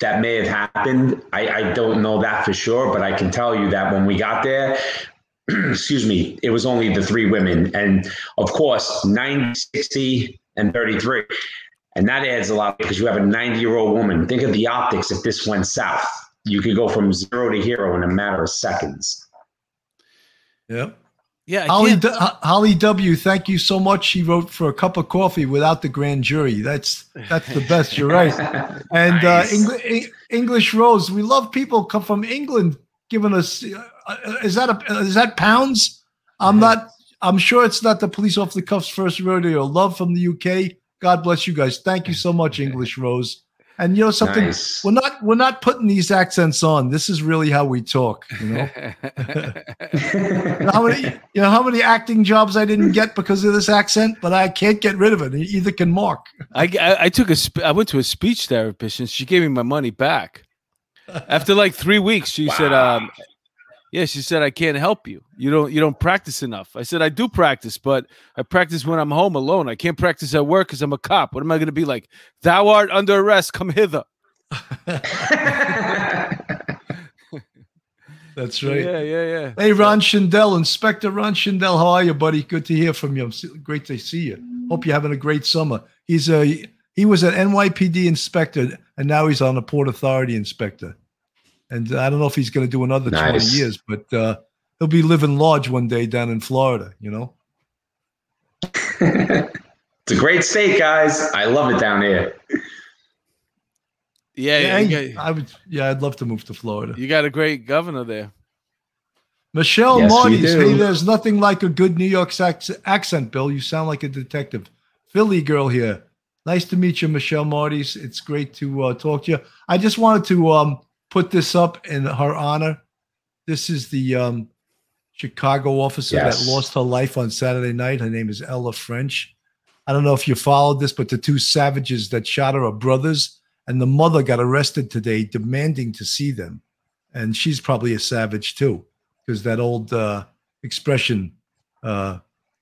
that may have happened. I, I don't know that for sure, but I can tell you that when we got there, excuse me, it was only the three women. And of course, 90, 60, and 33. And that adds a lot because you have a 90 year old woman. Think of the optics if this went south. You could go from zero to hero in a matter of seconds. Yep. Yeah, Holly, D- Holly W. Thank you so much. She wrote for a cup of coffee without the grand jury. That's that's the best. You're right. And Nice. uh, Eng- English Rose, we love people come from England giving us. Uh, uh, is that a is that pounds? I'm not. I'm sure it's not the police off the cuffs first rodeo. Love from the UK. God bless you guys. Thank you so much, English Rose. And you know something, Nice. we're not we're not putting these accents on. This is really how we talk. You know. You know how many you know how many acting jobs I didn't get because of this accent, but I can't get rid of it. Either can Mark. I, I I took a sp- I went to a speech therapist and she gave me my money back. After like three weeks, she said, um, "Yeah, she said I can't help you. You don't you don't practice enough." I said, "I do practice, but I practice when I'm home alone. I can't practice at work because I'm a cop. What am I going to be like? Thou art under arrest. Come hither." That's right. Yeah, yeah, yeah. Hey, Ron Schindel, Inspector Ron Schindel, how are you, buddy? Good to hear from you. Great to see you. Hope you're having a great summer. He's a he was an NYPD inspector, and now he's on a Port Authority inspector. And I don't know if he's going to do another Nice. 20 years, but uh, he'll be living large one day down in Florida. You know. it's a great state, guys. I love it down here. Yeah, Yeah, you, got, I would. Yeah, I'd love to move to Florida. you got a great governor there. Michelle Yes, we Marty's. Hey, there's nothing like a good New York sax- accent, Bill. You sound like a detective. Philly girl here. Nice to meet you, Michelle Marty's. It's great to uh, talk to you. I just wanted to um, put this up in her honor. This is the um, Chicago officer Yes. that lost her life on Saturday night. Her name is Ella French. I don't know if you followed this, but the two savages that shot her are brothers, and the mother got arrested today demanding to see them. And she's probably a savage too, because that old uh, expression, uh,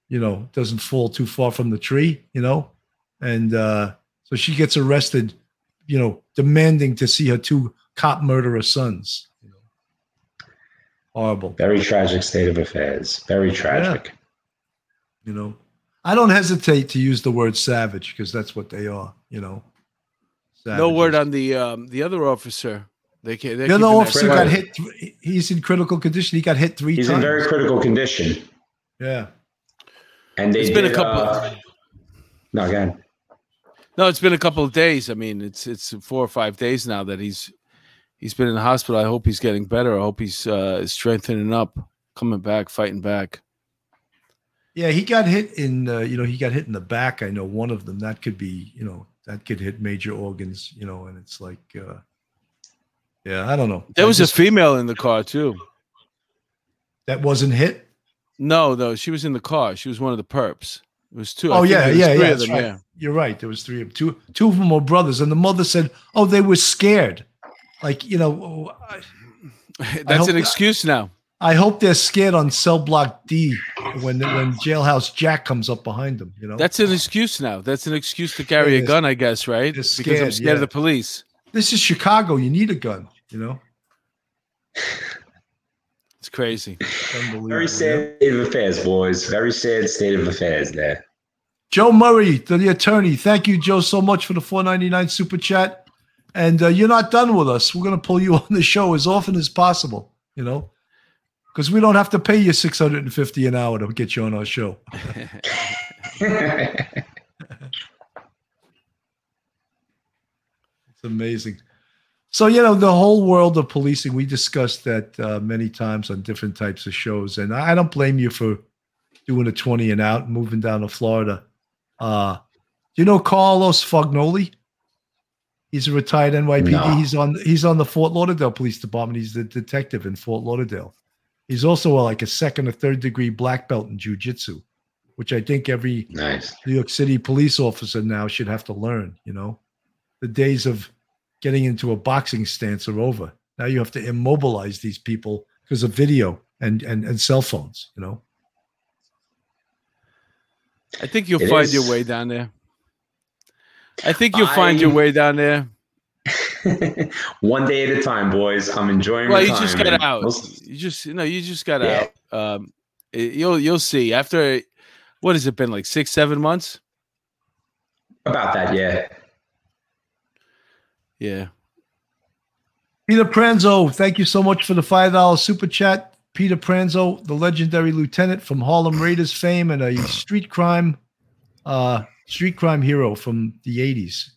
you know, doesn't fall too far from the tree, you know? And uh, so she gets arrested, you know, demanding to see her two cop murderer sons. You know? Horrible. Very tragic state of affairs. Very tragic. you know i don't hesitate to use the word savage because that's what they are you know No word on the um, the other officer. They can't. the other officer got hit th- he's in critical condition he got hit three He's times in very critical condition. yeah And they It's been a couple. uh, no, again. No, it's been a couple of days. I mean, it's it's four or five days now that he's he's been in the hospital. I hope he's getting better. I hope he's uh, strengthening up, coming back, fighting back. yeah he got hit in uh, you know he got hit in the back i know one of them that could be you know that could hit major organs you know and it's like uh yeah i don't know There I was a female in the car too. that wasn't hit No, though she was in the car. She was one of the perps. It was two. Oh yeah yeah yeah them, right. yeah. you're right there was three of two two of them were brothers and the mother said oh they were scared like you know I- That's hope an that- excuse now. I hope they're scared on cell block D when when Jailhouse Jack comes up behind them. You know, That's an excuse now. That's an excuse to carry a gun, I guess, right? They're because I'm scared, scared of the police. this is Chicago. You need a gun. You know, It's crazy. unbelievable. Very sad state of affairs, boys. Very sad state of affairs there. Joe Murray, to the attorney. Thank you, Joe, so much for the four ninety nine super chat. And uh, you're not done with us. We're going to pull you on the show as often as possible. You know, because we don't have to pay you six hundred and fifty an hour to get you on our show. It's amazing. So, you know, the whole world of policing, we discussed that uh, many times on different types of shows. And I don't blame you for doing a 20 and out, moving down to Florida. Uh, do you know Carlos Fognoli? He's a retired NYPD. No. He's on he's on the Fort Lauderdale Police Department. He's the detective in Fort Lauderdale. He's also uh, like a second or third degree black belt in jujitsu, which I think every nice. New York City police officer now should have to learn. You know, the days of getting into a boxing stance are over. Now you have to immobilize these people because of video and and and cell phones. You know, I think you'll It find is. your way down there. I think you'll find your way down there. One day at a time, boys. I'm enjoying Well, you retirement. just got out. You just you know you just got Yeah. out. Um, you'll you'll see after what has it been like six seven months? About that, yeah. Yeah. Peter Pranzo, thank you so much for the five dollar super chat. Peter Pranzo, the legendary lieutenant from Harlem Raiders fame and a street crime, uh, street crime hero from the '80s,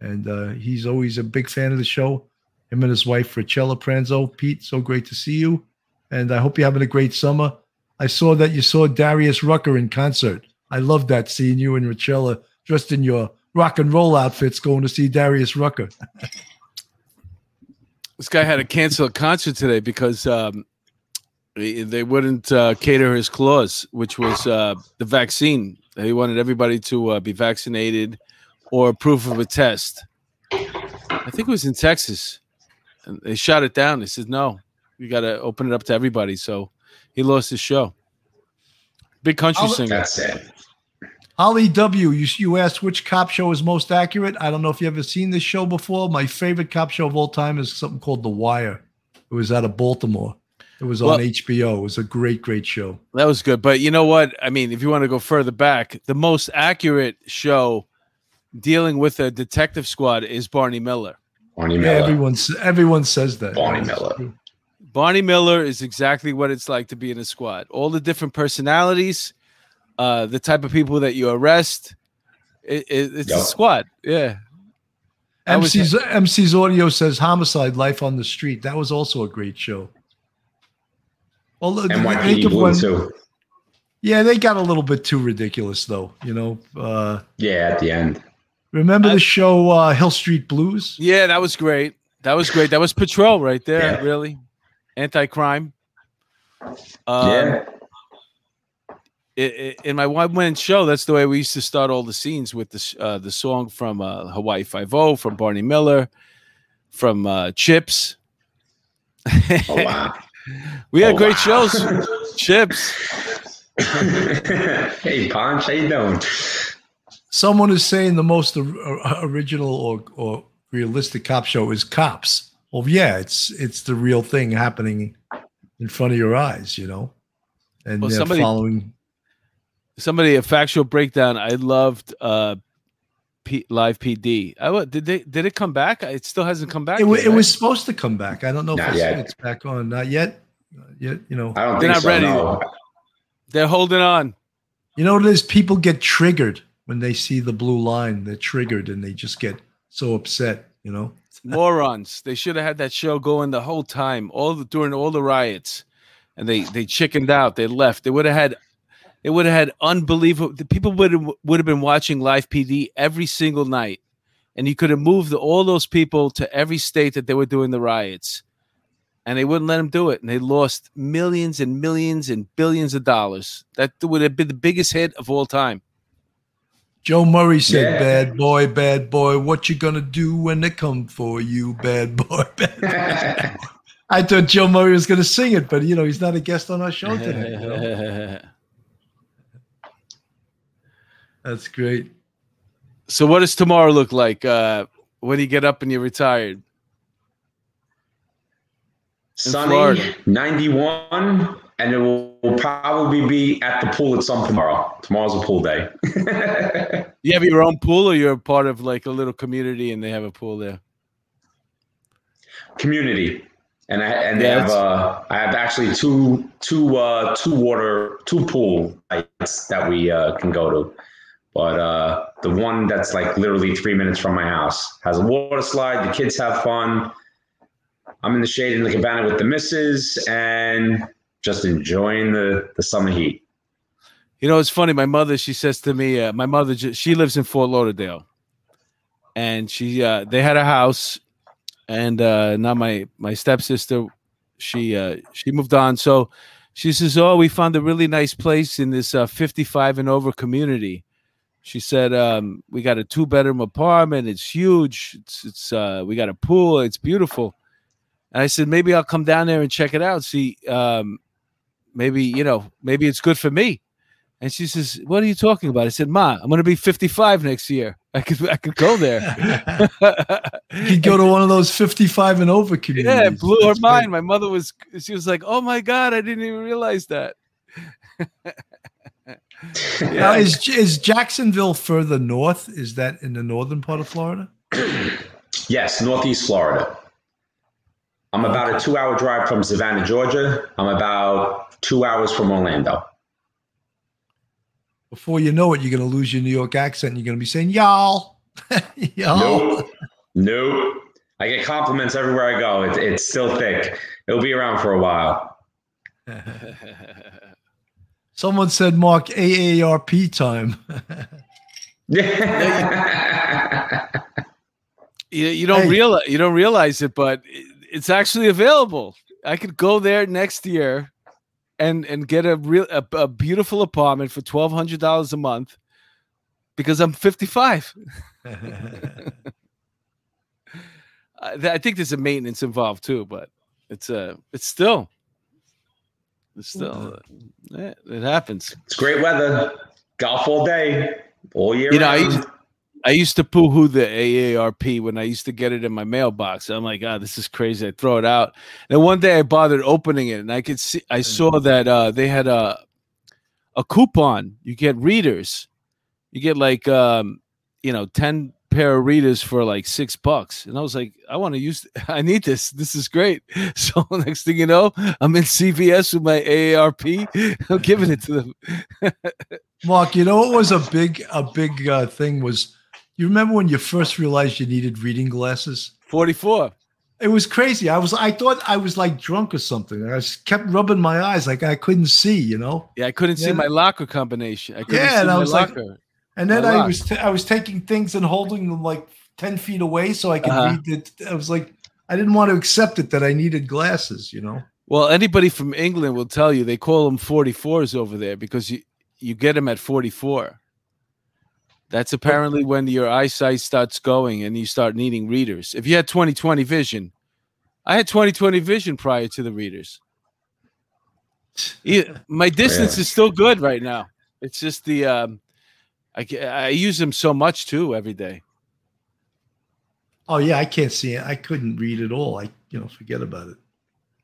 and uh, he's always a big fan of the show. Him and his wife Richella Pranzo. Pete, so great to see you, and I hope you're having a great summer. I saw that you saw Darius Rucker in concert. I love that seeing you and Richella dressed in your rock and roll outfits going to see Darius Rucker. This guy had to cancel a concert today because um, they they wouldn't uh, cater his clause, which was uh, the vaccine. He wanted everybody to uh, be vaccinated or proof of a test. I think it was in Texas. And they shot it down. They said, no, you got to open it up to everybody. So he lost his show. Big country I'll- singer. That's sad. Holly W, you, you asked which cop show is most accurate. I don't know if you ever seen this show before. My favorite cop show of all time is something called The Wire. It was out of Baltimore. It was on HBO. It was a great, great show. That was good. But you know what? I mean, if you want to go further back, the most accurate show dealing with a detective squad is Barney Miller. Barney Yeah, Miller. everyone everyone says that. Barney It's Miller. true. Barney Miller is exactly what it's like to be in a squad. All the different personalities, uh, the type of people that you arrest. It, it, it's a squad. Yeah. I was- MC's MC's audio says homicide, life on the street. That was also a great show. Well, the- think NYPD of Blue when- too. yeah, they got a little bit too ridiculous, though. You know, uh, Yeah, at the end. remember I- the show uh, Hill Street Blues? Yeah, that was great. That was great. That was patrol right there, Yeah. really. Anti crime. Um, yeah. i- i- in my one man show, that's the way we used to start all the scenes with the uh, the song from uh, Hawaii Five O, from Barney Miller, from uh, Chips. Oh wow. we had Oh, great wow. shows. Chips. hey, Ponch, how you doing? Someone is saying the most or- or- original or, or realistic cop show is Cops. Well, yeah, it's it's the real thing happening in front of your eyes, you know, and Well, they're somebody- following. Somebody a factual breakdown. I loved uh, P- Live PD. I wa- did they did it come back? It still hasn't come back. It, yet, it right? was supposed to come back. I don't know Not if it's, yet. it's back on. Not yet. Not yet. You know. I don't They're think not so. ready. No. They're holding on. You know what it is? People get triggered when they see the blue line. They're triggered and they just get so upset. You know. morons. They should have had that show going the whole time, all the, during all the riots, and they they chickened out. They left. They would have had. They would have had unbelievable. The people would have, would have been watching live PD every single night, and you could have moved all those people to every state that they were doing the riots, and they wouldn't let them do it, and they lost millions and millions and billions of dollars. That would have been the biggest hit of all time. Joe Murray said, Yeah. "Bad boy, bad boy, what you gonna do when they come for you, bad boy?" Bad boy. I thought Joe Murray was gonna sing it, but you know he's not a guest on our show today. you know? That's great. so, what does tomorrow look like? Uh, when you get up and you're retired? Sunny, Florida. 91, and it will probably be at the pool at some tomorrow. Tomorrow's a pool day. You have your own pool, or you're a part of like a little community and they have a pool there? Community. And I and they Yeah, have uh I have actually two two uh two water two pool sites that we uh can go to. But uh the one that's like literally three minutes from my house has a water slide, the kids have fun. I'm in the shade in the cabana with the missus and just enjoying the the summer heat. You know, it's funny. My mother, she says to me, uh, my mother, she lives in Fort Lauderdale, and she, uh, they had a house, and uh, now my my stepsister, she uh, she moved on. So she says, "Oh, we found a really nice place in this uh, 55 and over community." She said, um, "We got a two bedroom apartment. It's huge. It's it's uh, we got a pool. It's beautiful." And I said, "Maybe I'll come down there and check it out. See, um, maybe you know, maybe it's good for me." And she says, "What are you talking about?" I said, "Ma, I'm going to be 55 next year. I could I could go there." you could go to one of those 55 and over communities. yeah, it blew her great. mind. My mother was she was like, "Oh my god, I didn't even realize that." Now, is is Jacksonville further north? Is that in the northern part of Florida? Yes, Northeast Florida. I'm about a two hour drive from Savannah, Georgia. I'm about two hours from Orlando. Before you know it, you're going to lose your New York accent. And you're going to be saying y'all, y'all. Nope. Nope. I get compliments everywhere I go. It, it's still thick. It'll be around for a while. Someone said, "Mark AARP time." you, you don't Hey. realize you don't realize it, but it's actually available. I could go there next year and and get a real a, a beautiful apartment for twelve hundred dollars a month because I'm 55. I, think there's a maintenance involved too, but it's uh it's still it's still uh, yeah, it happens. it's great weather. Golf all day, all year You know, I used, I used to poo hoo the AARP when I used to get it in my mailbox. I'm like, God, this is crazy. I throw it out. And one day I bothered opening it and I could see, I saw that uh, they had a, a coupon. You get readers. You get like, um, you know, 10 pair of readers for like six bucks. And I was like, I want to use, I need this. This is great. So next thing you know, I'm in CVS with my AARP. I'm giving it to them. Mark, you know what was a big a big uh, thing was you remember when you first realized you needed reading glasses? 44. It was crazy. I was I thought I was like drunk or something. I just kept rubbing my eyes like I couldn't see, you know. Yeah, I couldn't see my locker combination. I couldn't Yeah, see and I my was like- locker. And then I was t- I was taking things and holding them like ten feet away so I could Uh-huh. read it. I was like I didn't want to accept it that I needed glasses, you know. Well, anybody from England will tell you they call them 44s over there because you, you get them at 44. That's apparently when your eyesight starts going and you start needing readers. If you had 20/20 vision, I had 20/20 vision prior to the readers. My distance is still good right now. It's just the um, I I use them so much too every day. Oh yeah, I can't see it. I couldn't read at all. I you know forget about it.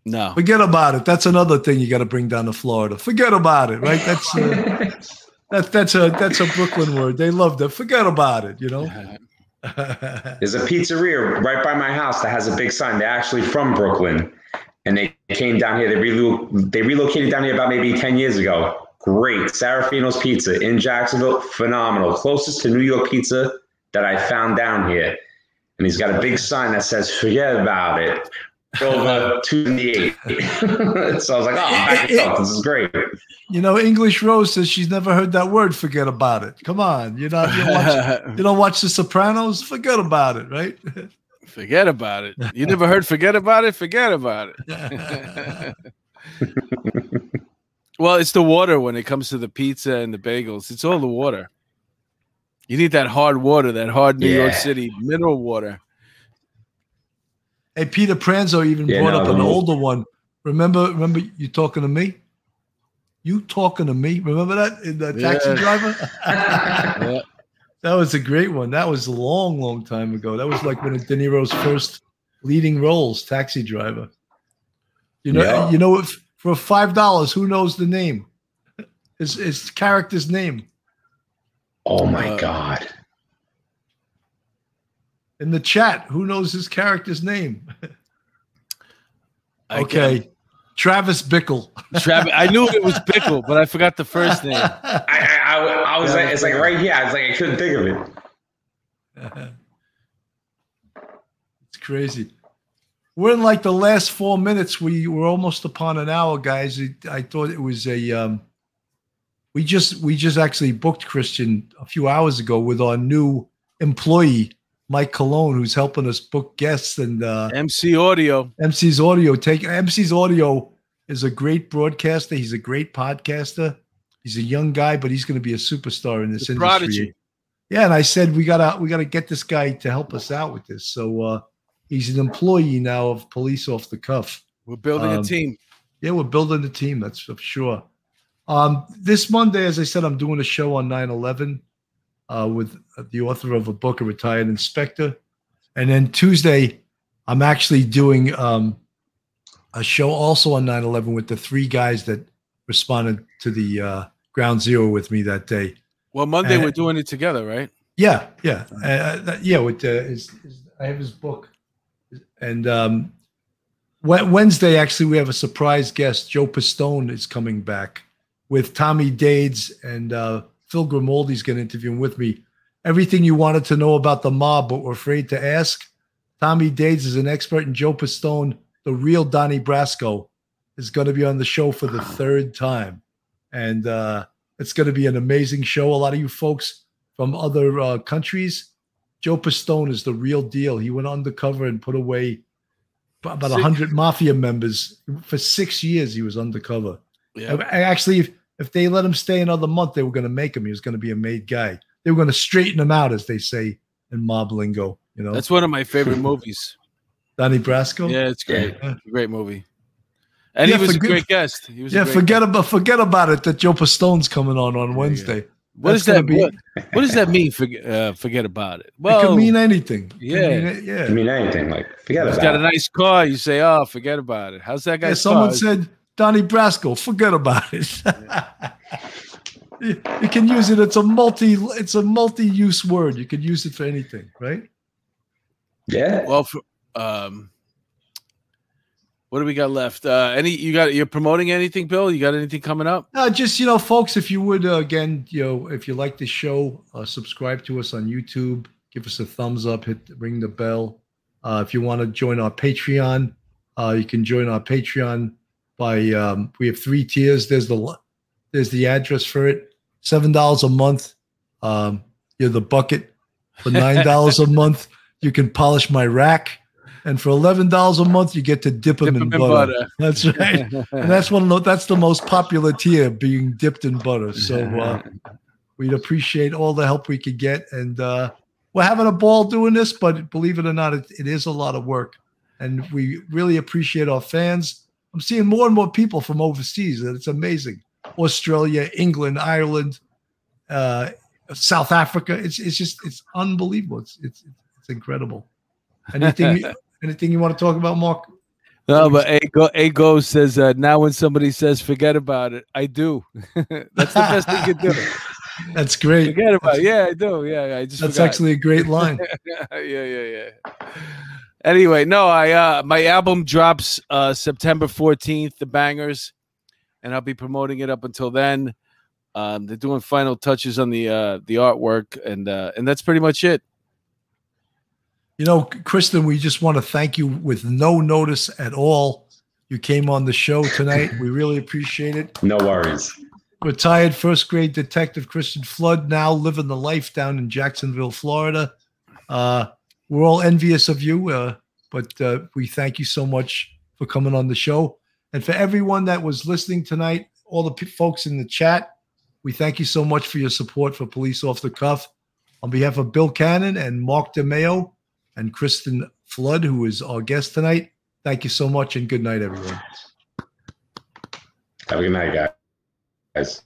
No, Forget about it. That's another thing you got to bring down to Florida. Forget about it, right? That's uh, that, that's a that's a Brooklyn word. They love that. Forget about it. You know. There's a pizzeria right by my house that has a big sign. They're actually from Brooklyn, and they came down here. They relo- they relocated down here about maybe ten years ago. Great, Sarafino's Pizza in Jacksonville, phenomenal. Closest to New York pizza that I found down here, and he's got a big sign that says "Forget about it." Over two in the eight. so I was like, "Oh, back it up. This is great." you know, English Rose says she's never heard that word. Forget about it. Come on, you know, you don't watch, you don't watch The Sopranos. Forget about it, right? forget about it. You never heard forget about it? Forget about it. Well, it's the water when it comes to the pizza and the bagels. It's all the water. You need that hard water, that hard New York City mineral water. Hey, Peter Pranzo even Yeah, brought no, up an most- older one. Remember, remember you talking to me? You talking to me? Remember that in the taxi Yeah. driver? Yeah. that was a great one. That was a long, long time ago. That was like one of De Niro's first leading roles, Taxi Driver. You know, Yeah. you know, if for five dollars, who knows the name? His his character's name Oh my Uh, god. in the chat. Who knows his character's name? Okay, Travis Bickle. Travis, I knew it was Pickle, but I forgot the first name. I, I, I, I was like, it's like right here. I was like, I couldn't think of it. it's crazy. We're in like the last four minutes. We were almost upon an hour, guys. It- I thought it was a. Um, we just we just actually booked Christian a few hours ago with our new employee Mike Cologne, who's helping us book guests and uh, MC Audio. MC's Audio. Take MC's Audio is a great broadcaster. He's a great podcaster. He's a young guy, but he's going to be a superstar in this The industry. prodigy. Yeah, and I said we gotta we gotta get this guy to help us out with this. So uh, he's an employee now of Police Off the Cuff. We're building Um, a team. Yeah, we're building a team. That's for sure. Um, this Monday, as I said, I'm doing a show on 9/11 uh, with the author of a book, a retired inspector, and then Tuesday, I'm actually doing um, a show also on 9/11 with the three guys that responded to the uh, ground zero with me that day. Well, Monday uh, we're doing it together, right? Yeah, yeah, uh, yeah. With uh, his, his, I have his book, and um, Wednesday actually we have a surprise guest. Joe Pistone is coming back with Tommy Dades and uh, Phil Grimaldi's going to interview him with me. Everything you wanted to know about the mob, but were afraid to ask. Tommy Dades is an expert, and Joe Pistone, the real Donnie Brasco, is going to be on the show for the third time, and uh, it's going to be an amazing show. A lot of you folks from other uh, countries. Joe Pistone is the real deal. He went undercover and put away about hundred mafia members for six years. He was undercover. Yeah. Actually, if, if they let him stay another month, they were going to make him. He was going to be a made guy. They were going to straighten him out, as they say in mob lingo. You know, That's one of my favorite movies. Donnie Brasco. Yeah, it's great. Yeah. Great movie. And Yeah, he was a great guest. He was a Yeah, forget guest. about forget about it. That Joe Pistone's coming on on Wednesday. What does that gonna what, what does that mean? Forget uh, forget about it. Well, it Well, could mean anything. It could yeah. mean it- yeah. I mean anything. Like forget he's about got it. a nice car. You say, "Oh, forget about it." How's that Yeah, someone car? said Donnie Brasco. Forget about it. you, you can use it. It's a multi. It's a multi-use word. You can use it for anything, right? yeah. well, for, um, what do we got left? Uh, any you got? You're promoting anything, Bill? You got anything coming up? Uh, just you know, folks, if you would uh, again, you know, if you like the show, uh, subscribe to us on YouTube. Give us a thumbs up. Hit ring the bell. Uh, if you want to join our Patreon, uh, you can join our Patreon by. Um, we have three tiers. There's the there's the address for it. Seven dollars a month. Um, you're the bucket. For nine dollars a month, you can polish my rack. And for eleven dollars a month, you get to dip them Dip in, butter. butter. That's right. and that's one of the, that's the most popular tier being dipped in butter. So uh, we'd appreciate all the help we could get, and uh, we're having a ball doing this. But believe it or not, it, it is a lot of work, and we really appreciate our fans. I'm seeing more and more people from overseas, and it's amazing. Australia, England, Ireland, uh, South Africa. It's it's just it's unbelievable. It's it's it's incredible. Anything anything you want to talk about, Mark? No, but A Go A Go says uh, now when somebody says forget about it, I do. That's the best thing you can do. That's great. Forget about it. Yeah, I do. Yeah, I just That's forgot. actually a great line. yeah, yeah, yeah. Anyway, no, I uh my album drops uh September 14th, The Bangers, and I'll be promoting it up until then. Um they're doing final touches on the uh the artwork and uh and that's pretty much it. You know, Kristen, we just want to thank you with no notice at all. You came on the show tonight. We really appreciate it. No worries. Retired first grade detective Kristen Flood, now living the life down in Jacksonville, Florida. Uh, we're all envious of you, uh, but uh, we thank you so much for coming on the show. And for everyone that was listening tonight, all the p- folks in the chat, we thank you so much for your support for Police Off the Cuff. On behalf of Bill Cannon and Mark DeMeo and Kristen Flood, who is our guest tonight, thank you so much and good night, everyone. Have a good night, guys.